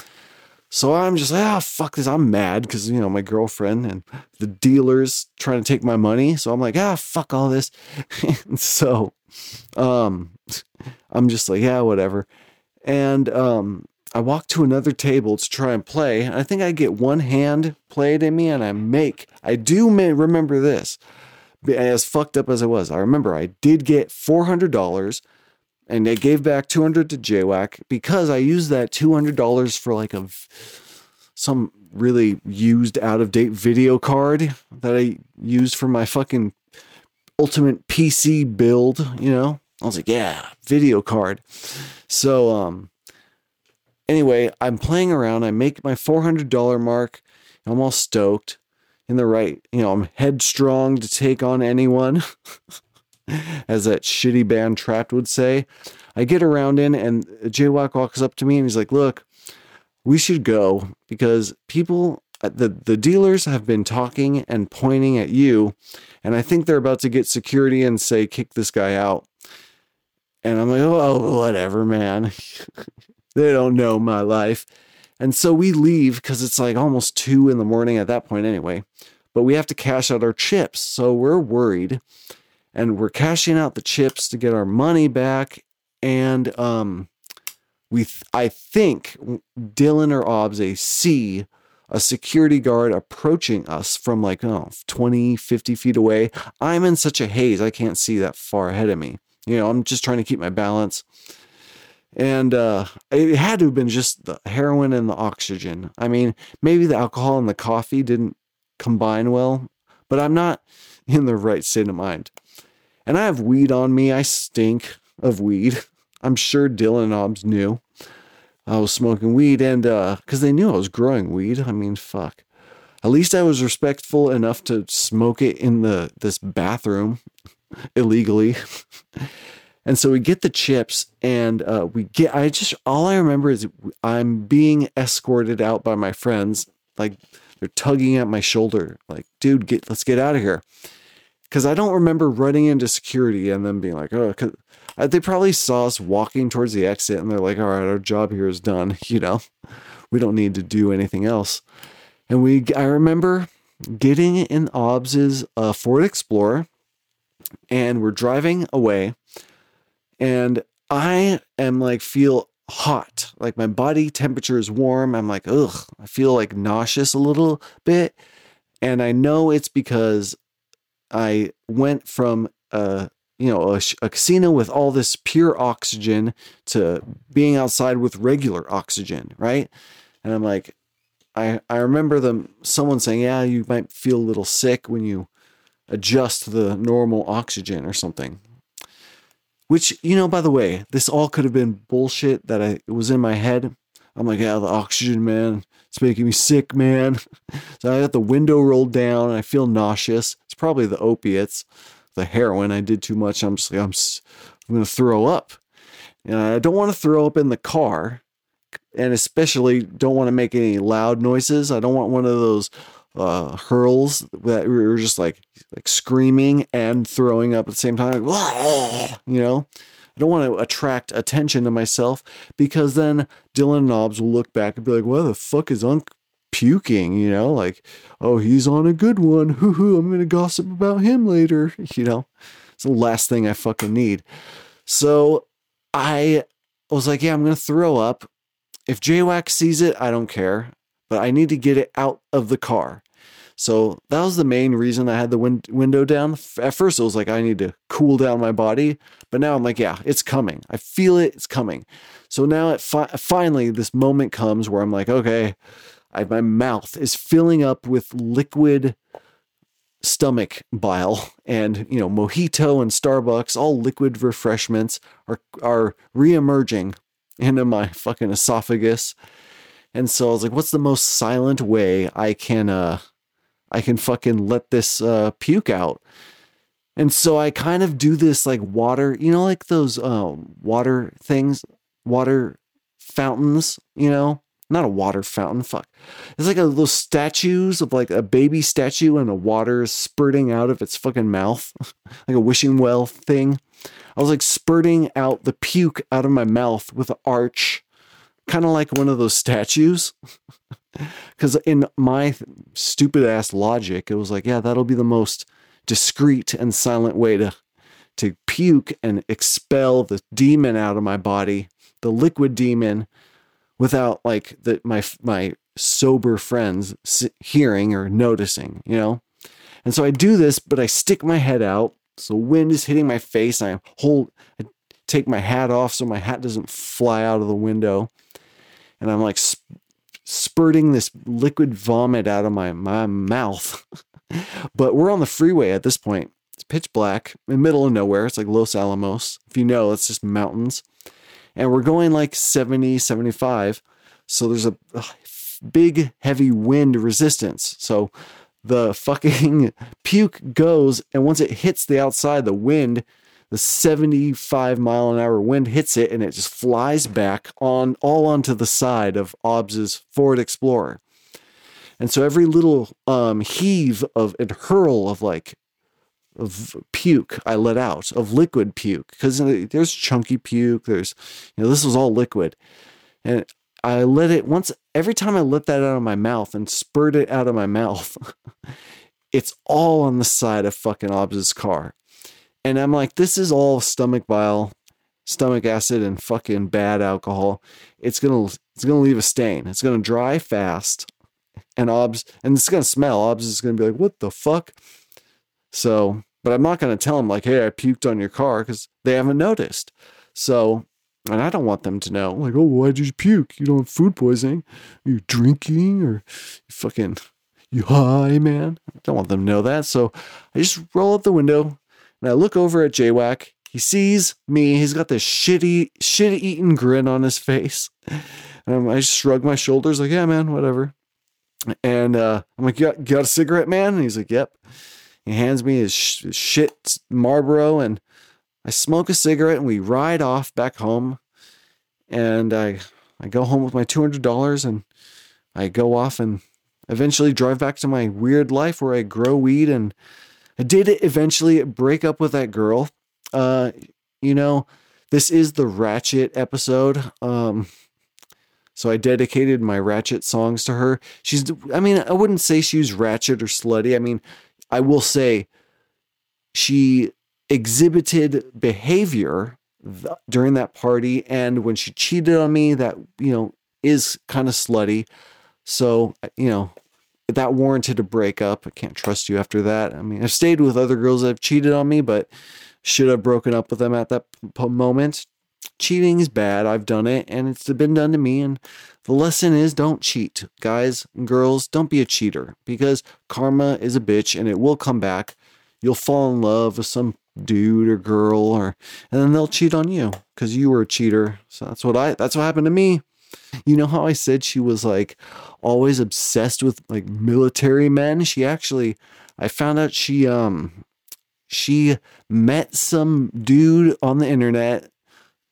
so i'm just like ah fuck this i'm mad because you know my girlfriend and the dealers trying to take my money. So i'm like ah fuck all this. So um i'm just like yeah whatever. And um i walk to another table to try and play i think i get one hand played in me and i make i do remember this as fucked up as I was, I remember I did get four hundred dollars, and I gave back two hundred to JWAC because I used that two hundred dollars for like a some really used out of date video card that I used for my fucking ultimate PC build. You know, I was like, yeah, video card. So um, anyway, I'm playing around. I make my four hundred dollar mark. I'm all stoked in the right, you know, I'm headstrong to take on anyone, as that shitty band Trapt would say. I get around in, and Jaywalk walks up to me and he's like, Look, we should go because people, uh, the, the dealers have been talking and pointing at you, and I think they're about to get security and say, Kick this guy out. And I'm like, Oh, whatever, man. they don't know my life. And so we leave because it's like almost two in the morning at that point anyway. But we have to cash out our chips. So we're worried. And we're cashing out the chips to get our money back. And um we th- I think Dylan or Obs see a security guard approaching us from like oh 20 50 feet away i'm in such a haze i can't see that far ahead of me you know i'm just trying to keep my balance and uh, it had to have been just the heroin and the oxygen. I mean, maybe the alcohol and the coffee didn't combine well, but I'm not in the right state of mind. And I have weed on me. I stink of weed. I'm sure Dylan Obbs knew I was smoking weed, and because uh, they knew I was growing weed. I mean, fuck. At least I was respectful enough to smoke it in the this bathroom illegally. And so we get the chips and uh, we get, I just, all I remember is I'm being escorted out by my friends. Like they're tugging at my shoulder, like, dude, get, let's get out of here. Cause I don't remember running into security and then being like, oh, cause they probably saw us walking towards the exit and they're like, all right, our job here is done. You know, we don't need to do anything else. And we, I remember getting in Obbs's uh, Ford Explorer and we're driving away and I am like feel hot, like my body temperature is warm. I'm like, ugh, I feel like nauseous a little bit, and I know it's because I went from a you know a, a casino with all this pure oxygen to being outside with regular oxygen, right? And I'm like, I I remember them someone saying, yeah, you might feel a little sick when you adjust the normal oxygen or something. Which, you know, by the way, this all could have been bullshit that I was in my head. I'm like, yeah, the oxygen, man. It's making me sick, man. so I got the window rolled down and I feel nauseous. It's probably the opiates, the heroin. I did too much. I'm just like, I'm, I'm going to throw up. And I don't want to throw up in the car. And especially don't want to make any loud noises. I don't want one of those uh, hurls that we were just like like screaming and throwing up at the same time. You know, I don't want to attract attention to myself because then Dylan Knobs will look back and be like, "What the fuck is Unc puking?" You know, like, "Oh, he's on a good one. Hoo hoo! I'm gonna gossip about him later." You know, it's the last thing I fucking need. So I was like, "Yeah, I'm gonna throw up." If JWAC sees it, I don't care, but I need to get it out of the car. So that was the main reason I had the win- window down. At first, it was like I need to cool down my body, but now I'm like, yeah, it's coming. I feel it. It's coming. So now fi- finally this moment comes where I'm like, okay, I, my mouth is filling up with liquid stomach bile and you know mojito and starbucks all liquid refreshments are are reemerging into my fucking esophagus and so i was like what's the most silent way i can uh i can fucking let this uh puke out and so i kind of do this like water you know like those um water things water fountains you know not a water fountain. Fuck. It's like a little statues of like a baby statue and the water is spurting out of its fucking mouth, like a wishing well thing. I was like spurting out the puke out of my mouth with an arch, kind of like one of those statues. Because in my stupid ass logic, it was like, yeah, that'll be the most discreet and silent way to to puke and expel the demon out of my body, the liquid demon without like the, my my sober friends hearing or noticing, you know. And so I do this, but I stick my head out, so wind is hitting my face. I hold, I take my hat off so my hat doesn't fly out of the window, and I'm like spurting this liquid vomit out of my my mouth. but we're on the freeway at this point. It's pitch black, in middle of nowhere. It's like Los Alamos. If you know, it's just mountains and we're going like 70, 75. So there's a big, heavy wind resistance. So the fucking puke goes, and once it hits the outside, the wind, the 75 mile an hour wind hits it, and it just flies back on all onto the side of Obbs's Ford Explorer. And so every little um, heave of and hurl of like of puke I let out of liquid puke because there's chunky puke. There's, you know, this was all liquid. And I let it once, every time I let that out of my mouth and spurred it out of my mouth, it's all on the side of fucking Obbs's car. And I'm like, this is all stomach bile, stomach acid, and fucking bad alcohol. It's gonna, it's gonna leave a stain. It's gonna dry fast. And Obbs, and it's gonna smell. Obbs is gonna be like, what the fuck? So, but I'm not to tell them, like, hey, I puked on your car because they haven't noticed. So, and I don't want them to know, like, oh, why did you puke? You don't have food poisoning. Are you drinking or you fucking, you high, man? I don't want them to know that. So I just roll up the window and I look over at JWAC. He sees me. He's got this shitty, shit eating grin on his face. And I shrug my shoulders, like, yeah, man, whatever. And uh, I'm like, got, got a cigarette, man? And he's like, yep. He hands me his sh- shit Marlboro, and I smoke a cigarette, and we ride off back home. And I I go home with my two hundred dollars, and I go off and eventually drive back to my weird life where I grow weed. And did eventually break up with that girl. Uh, you know, this is the Ratchet episode. Um, so I dedicated my Ratchet songs to her. She's, I mean, I wouldn't say she's ratchet or slutty. I mean, I will say she exhibited behavior th- during that party and when she cheated on me that you know is kind of slutty so you know that warranted a breakup i can't trust you after that i mean i've stayed with other girls that have cheated on me but should have broken up with them at that p- moment cheating is bad i've done it and it's been done to me and the lesson is don't cheat. Guys and girls, don't be a cheater because karma is a bitch and it will come back. You'll fall in love with some dude or girl or and then they'll cheat on you cuz you were a cheater. So that's what I that's what happened to me. You know how I said she was like always obsessed with like military men? She actually I found out she um she met some dude on the internet.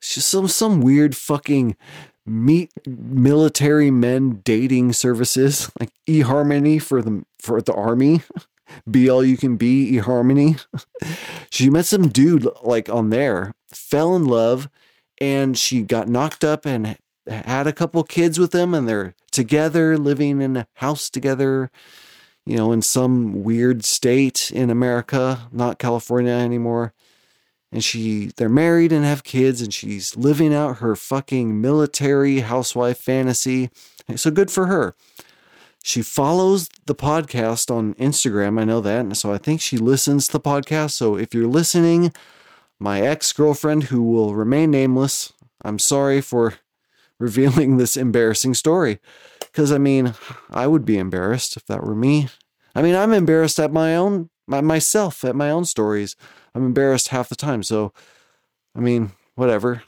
She's some some weird fucking meet military men dating services like eHarmony for the for the army. Be all you can be eHarmony. she met some dude like on there, fell in love, and she got knocked up and had a couple kids with them and they're together living in a house together, you know, in some weird state in America, not California anymore and she they're married and have kids and she's living out her fucking military housewife fantasy. So good for her. She follows the podcast on Instagram. I know that. And so I think she listens to the podcast. So if you're listening, my ex girlfriend, who will remain nameless, I'm sorry for revealing this embarrassing story. Because I mean, I would be embarrassed if that were me. I mean, I'm embarrassed at my own my, myself at my own stories. I'm embarrassed half the time. So, I mean, whatever.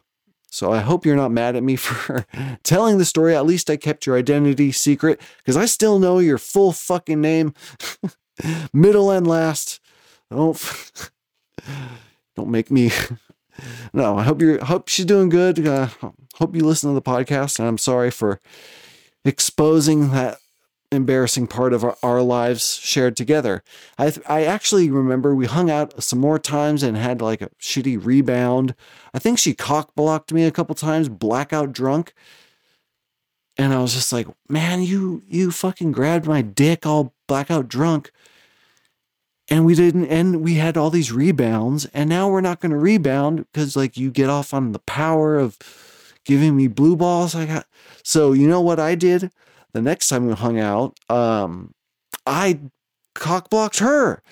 So I hope you're not mad at me for telling the story. At least I kept your identity secret because I still know your full fucking name, middle and last. Don't oh, don't make me. No, I hope you're. Hope she's doing good. Uh, hope you listen to the podcast, and I'm sorry for exposing that embarrassing part of our, our lives shared together. I I actually remember we hung out some more times and had like a shitty rebound. I think she cock blocked me a couple times, blackout drunk. And I was just like, man, you you fucking grabbed my dick all blackout drunk. And we didn't and we had all these rebounds, and now we're not gonna rebound because like you get off on the power of giving me blue balls. I got so you know what I did? the next time we hung out, um, I cock blocked her.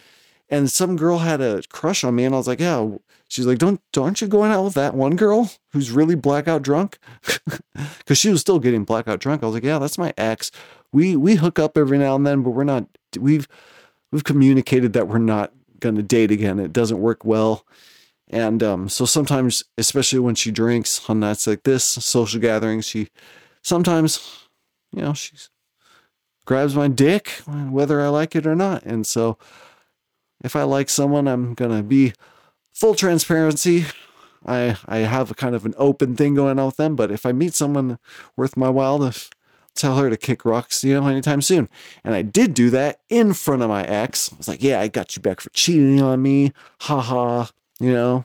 And some girl had a crush on me, and I was like, "Yeah." She's like, "Don't, aren't you going out with that one girl who's really blackout drunk?" Because she was still getting blackout drunk. I was like, "Yeah, that's my ex. We we hook up every now and then, but we're not. We've we've communicated that we're not going to date again. It doesn't work well." And um, so sometimes, especially when she drinks on nights like this, social gatherings, she sometimes you know, she grabs my dick, whether I like it or not. And so if I like someone, I'm going to be full transparency. I, I have a kind of an open thing going on with them, but if I meet someone worth my while to tell her to kick rocks, you know, anytime soon. And I did do that in front of my ex. I was like, yeah, I got you back for cheating on me. Ha ha. You know,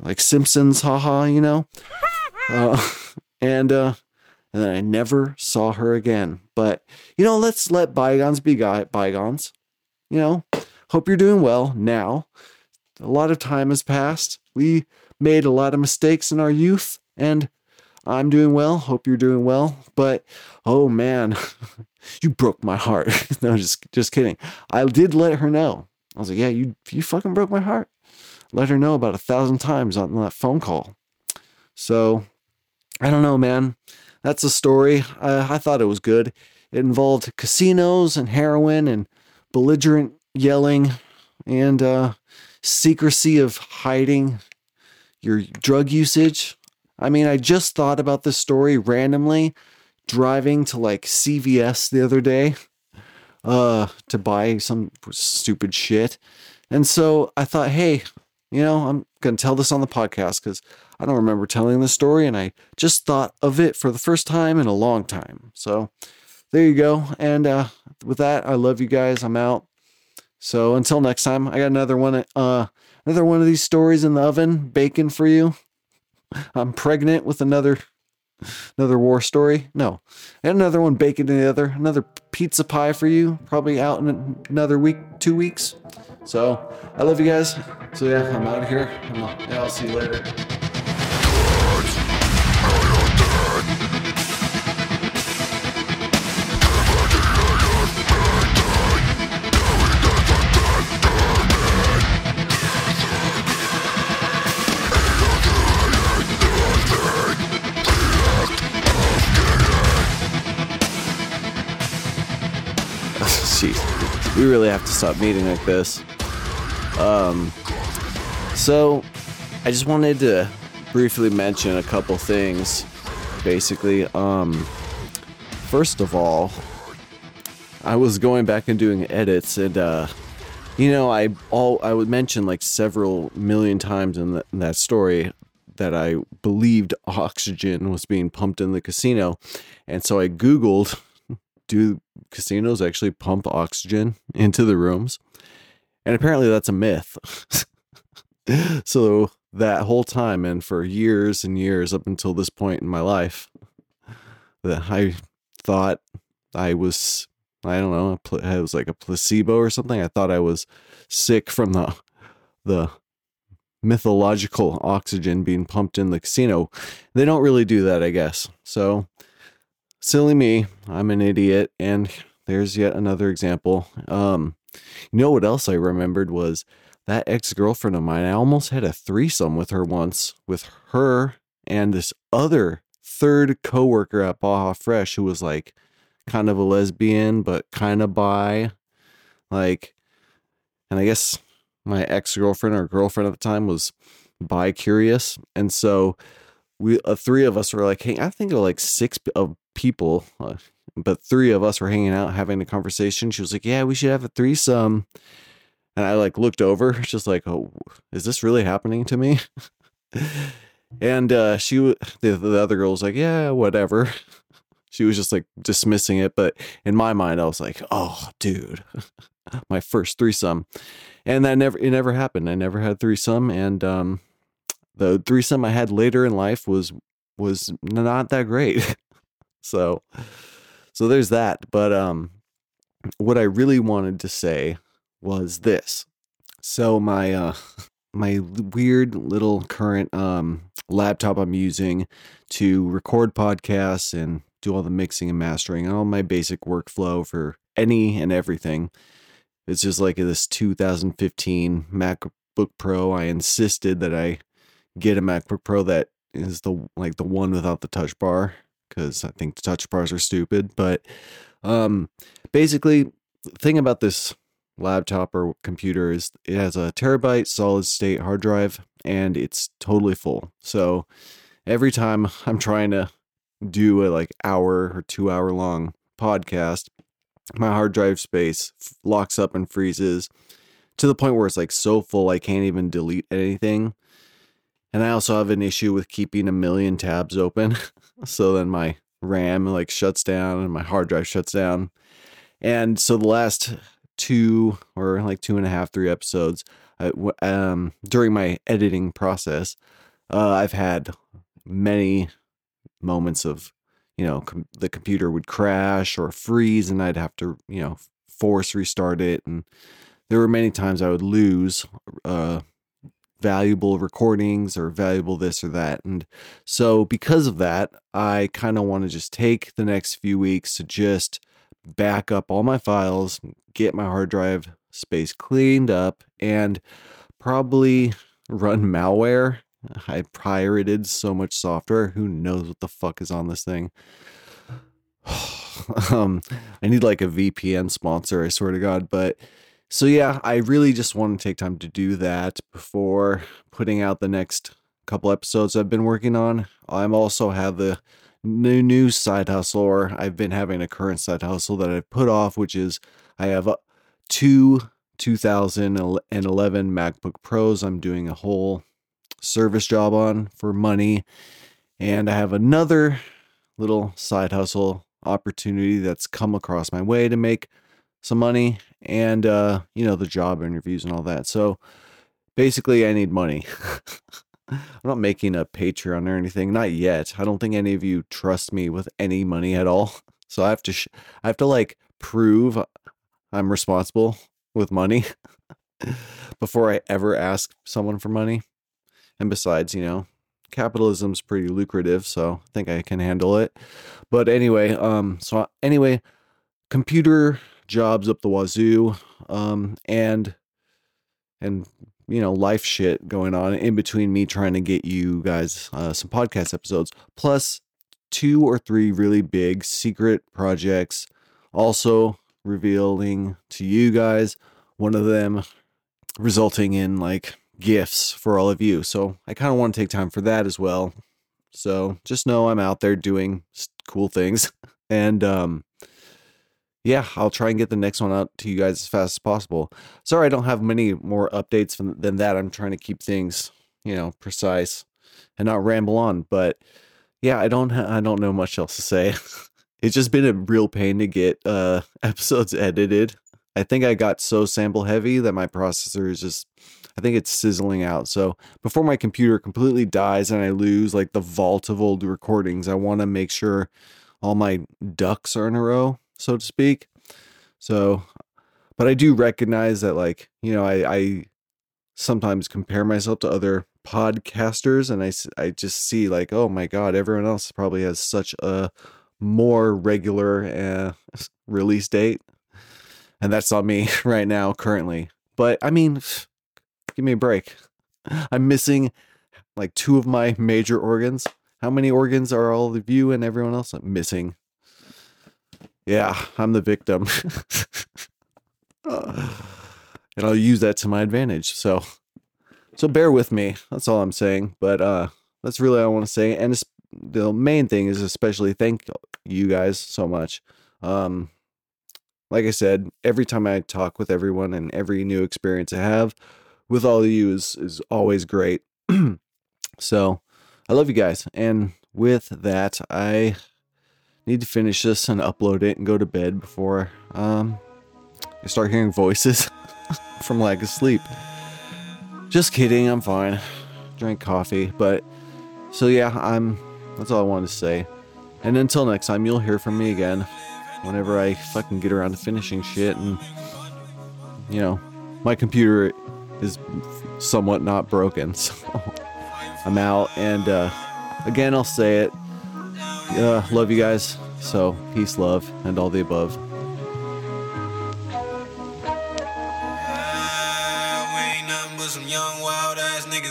like Simpsons, haha, you know? Uh, and, uh, and then I never saw her again. But, you know, let's let bygones be bygones. You know, hope you're doing well now. A lot of time has passed. We made a lot of mistakes in our youth, and I'm doing well. Hope you're doing well. But, oh man, you broke my heart. no, just just kidding. I did let her know. I was like, yeah, you you fucking broke my heart. Let her know about a thousand times on that phone call. So, I don't know, man that's a story. Uh, I thought it was good. It involved casinos and heroin and belligerent yelling and uh, secrecy of hiding your drug usage. I mean, I just thought about this story randomly driving to like CVS the other day uh, to buy some stupid shit. And so I thought, hey, you know, I'm going to tell this on the podcast because I don't remember telling this story, and I just thought of it for the first time in a long time. So there you go. And uh, with that, I love you guys. I'm out. So until next time, I got another one. Uh, another one of these stories in the oven, bacon for you. I'm pregnant with another another war story. No, and another one baking in the other. Another pizza pie for you. Probably out in another week, two weeks. So I love you guys. So yeah, I'm out of here. I'll, yeah, I'll see you later. We really have to stop meeting like this. Um, so I just wanted to briefly mention a couple things. Basically, um, first of all, I was going back and doing edits, and uh, you know, I all I would mention like several million times in, the, in that story that I believed oxygen was being pumped in the casino, and so I googled do casinos actually pump oxygen into the rooms? And apparently that's a myth. so that whole time and for years and years up until this point in my life that I thought I was I don't know, it was like a placebo or something. I thought I was sick from the the mythological oxygen being pumped in the casino. They don't really do that, I guess. So silly me. I'm an idiot. And there's yet another example. Um, you know what else I remembered was that ex girlfriend of mine. I almost had a threesome with her once, with her and this other third coworker at Baja Fresh who was like kind of a lesbian, but kind of bi. Like, and I guess my ex girlfriend or girlfriend at the time was bi curious, and so we uh, three of us were like, hey, I think of like six of people, uh, but three of us were hanging out having a conversation. She was like, yeah, we should have a threesome. And I like looked over, just like, oh, is this really happening to me? and uh, she, the, the other girl was like, yeah, whatever. She was just like dismissing it, but in my mind, I was like, oh, dude, my first threesome, and that never, it never happened. I never had threesome, and um, the threesome I had later in life was was not that great. so, so there's that. But um, what I really wanted to say was this. So my uh my weird little current um laptop I'm using to record podcasts and do all the mixing and mastering and all my basic workflow for any and everything. It's just like this 2015 MacBook Pro. I insisted that I get a MacBook Pro that is the like the one without the touch bar because I think the touch bars are stupid. But um, basically, the thing about this laptop or computer is it has a terabyte solid state hard drive and it's totally full. So every time I'm trying to do a like hour or two hour long podcast, my hard drive space locks up and freezes to the point where it's like so full I can't even delete anything. And I also have an issue with keeping a million tabs open. so then my RAM like shuts down and my hard drive shuts down. And so the last two or like two and a half, three episodes, I, um, during my editing process, uh, I've had many moments of, you know, com- the computer would crash or freeze and I'd have to, you know, force restart it. And there were many times I would lose, uh, valuable recordings or valuable this or that. And so because of that, I kind of want to just take the next few weeks to just back up all my files, get my hard drive space cleaned up, and probably run malware. I pirated so much software. Who knows what the fuck is on this thing? um, I need like a VPN sponsor, I swear to God. But so yeah, I really just want to take time to do that before putting out the next couple episodes I've been working on. I'm also have the new new side hustle, or I've been having a current side hustle that I've put off, which is I have uh, two 2011 MacBook Pros. I'm doing a whole service job on for money, and I have another little side hustle opportunity that's come across my way to make some money and uh you know the job interviews and all that. So basically i need money. I'm not making a patreon or anything not yet. I don't think any of you trust me with any money at all. So i have to sh- i have to like prove i'm responsible with money before i ever ask someone for money. And besides you know capitalism's pretty lucrative so i think i can handle it. But anyway um so anyway computer jobs up the wazoo um and and you know life shit going on in between me trying to get you guys uh, some podcast episodes plus two or three really big secret projects also revealing to you guys one of them resulting in like gifts for all of you. So i kind of want to take time for that as well. So just know i'm out there doing cool things. And um yeah, I'll try and get the next one out to you guys as fast as possible. Sorry, I don't have many more updates than that. I'm trying to keep things, you know, precise and not ramble on. But yeah, I don't, ha- I don't know much else to say. it's just been a real pain to get uh, episodes edited. I think I got so sample heavy that my processor is just, I think it's sizzling out. So before my computer completely dies and I lose like the vault of old recordings, I want to make sure all my ducks are in a row so to speak. So, but I do recognize that, like, you know, I, I sometimes compare myself to other podcasters and I, I just see, like, oh my God, everyone else probably has such a more regular uh, release date. And that's on me right now, currently. But I mean, give me a break. I'm missing like two of my major organs. How many organs are all of you and everyone else missing? Yeah, I'm the victim. and I'll use that to my advantage. So, so bear with me. That's all I'm saying. But uh, that's really all I want to say. And the main thing is especially thank you guys so much. Um, like I said, every time I talk with everyone and every new experience I have with all of you is is always great. so, I love you guys. And with that, I need to finish this and upload it and go to bed before um I start hearing voices from lack of sleep. Just kidding, I'm fine. Drink coffee, but so yeah, I'm that's all I wanted to say. And until next time, you'll hear from me again whenever I fucking get around to finishing shit and you know, my computer is somewhat not broken, so I'm out and uh again I'll say it. Uh, love you guys. So peace, love, and all the above.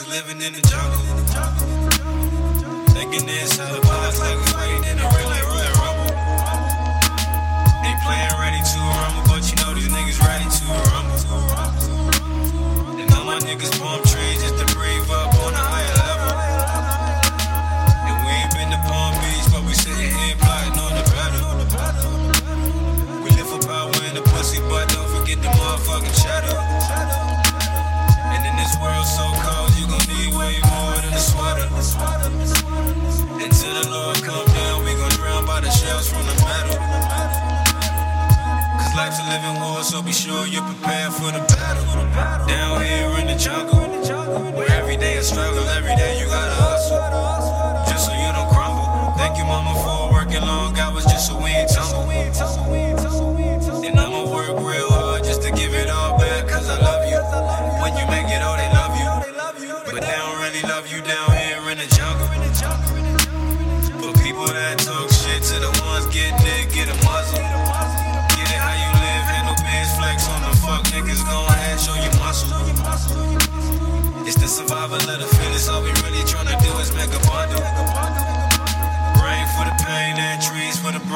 Living in the so be sure you're prepared for the battle. Down here in the jungle,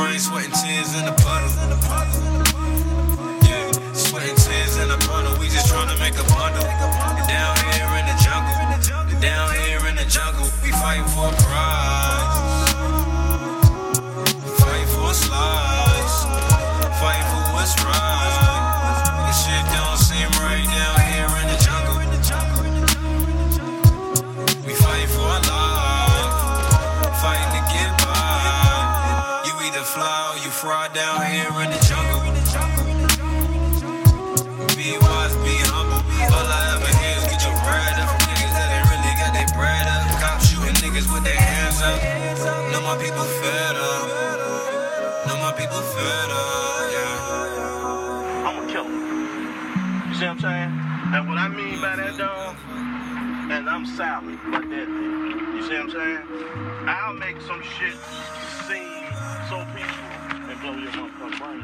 the sweat and tears in the And what I mean by that, dog, and I'm silent, but that, you see what I'm saying? I'll make some shit seem so peaceful and blow your motherfucking brain.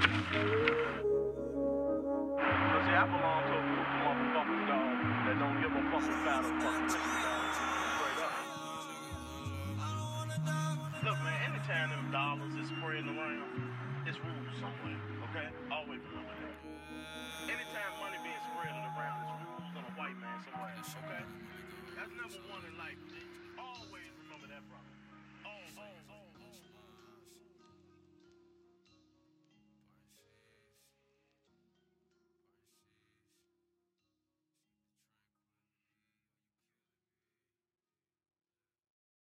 Cause see, I belong to a group of motherfuckers, dog, that don't give a fuck about a fucking thing, dog. Straight up. Look, man, anytime them dollars is spreading around, okay?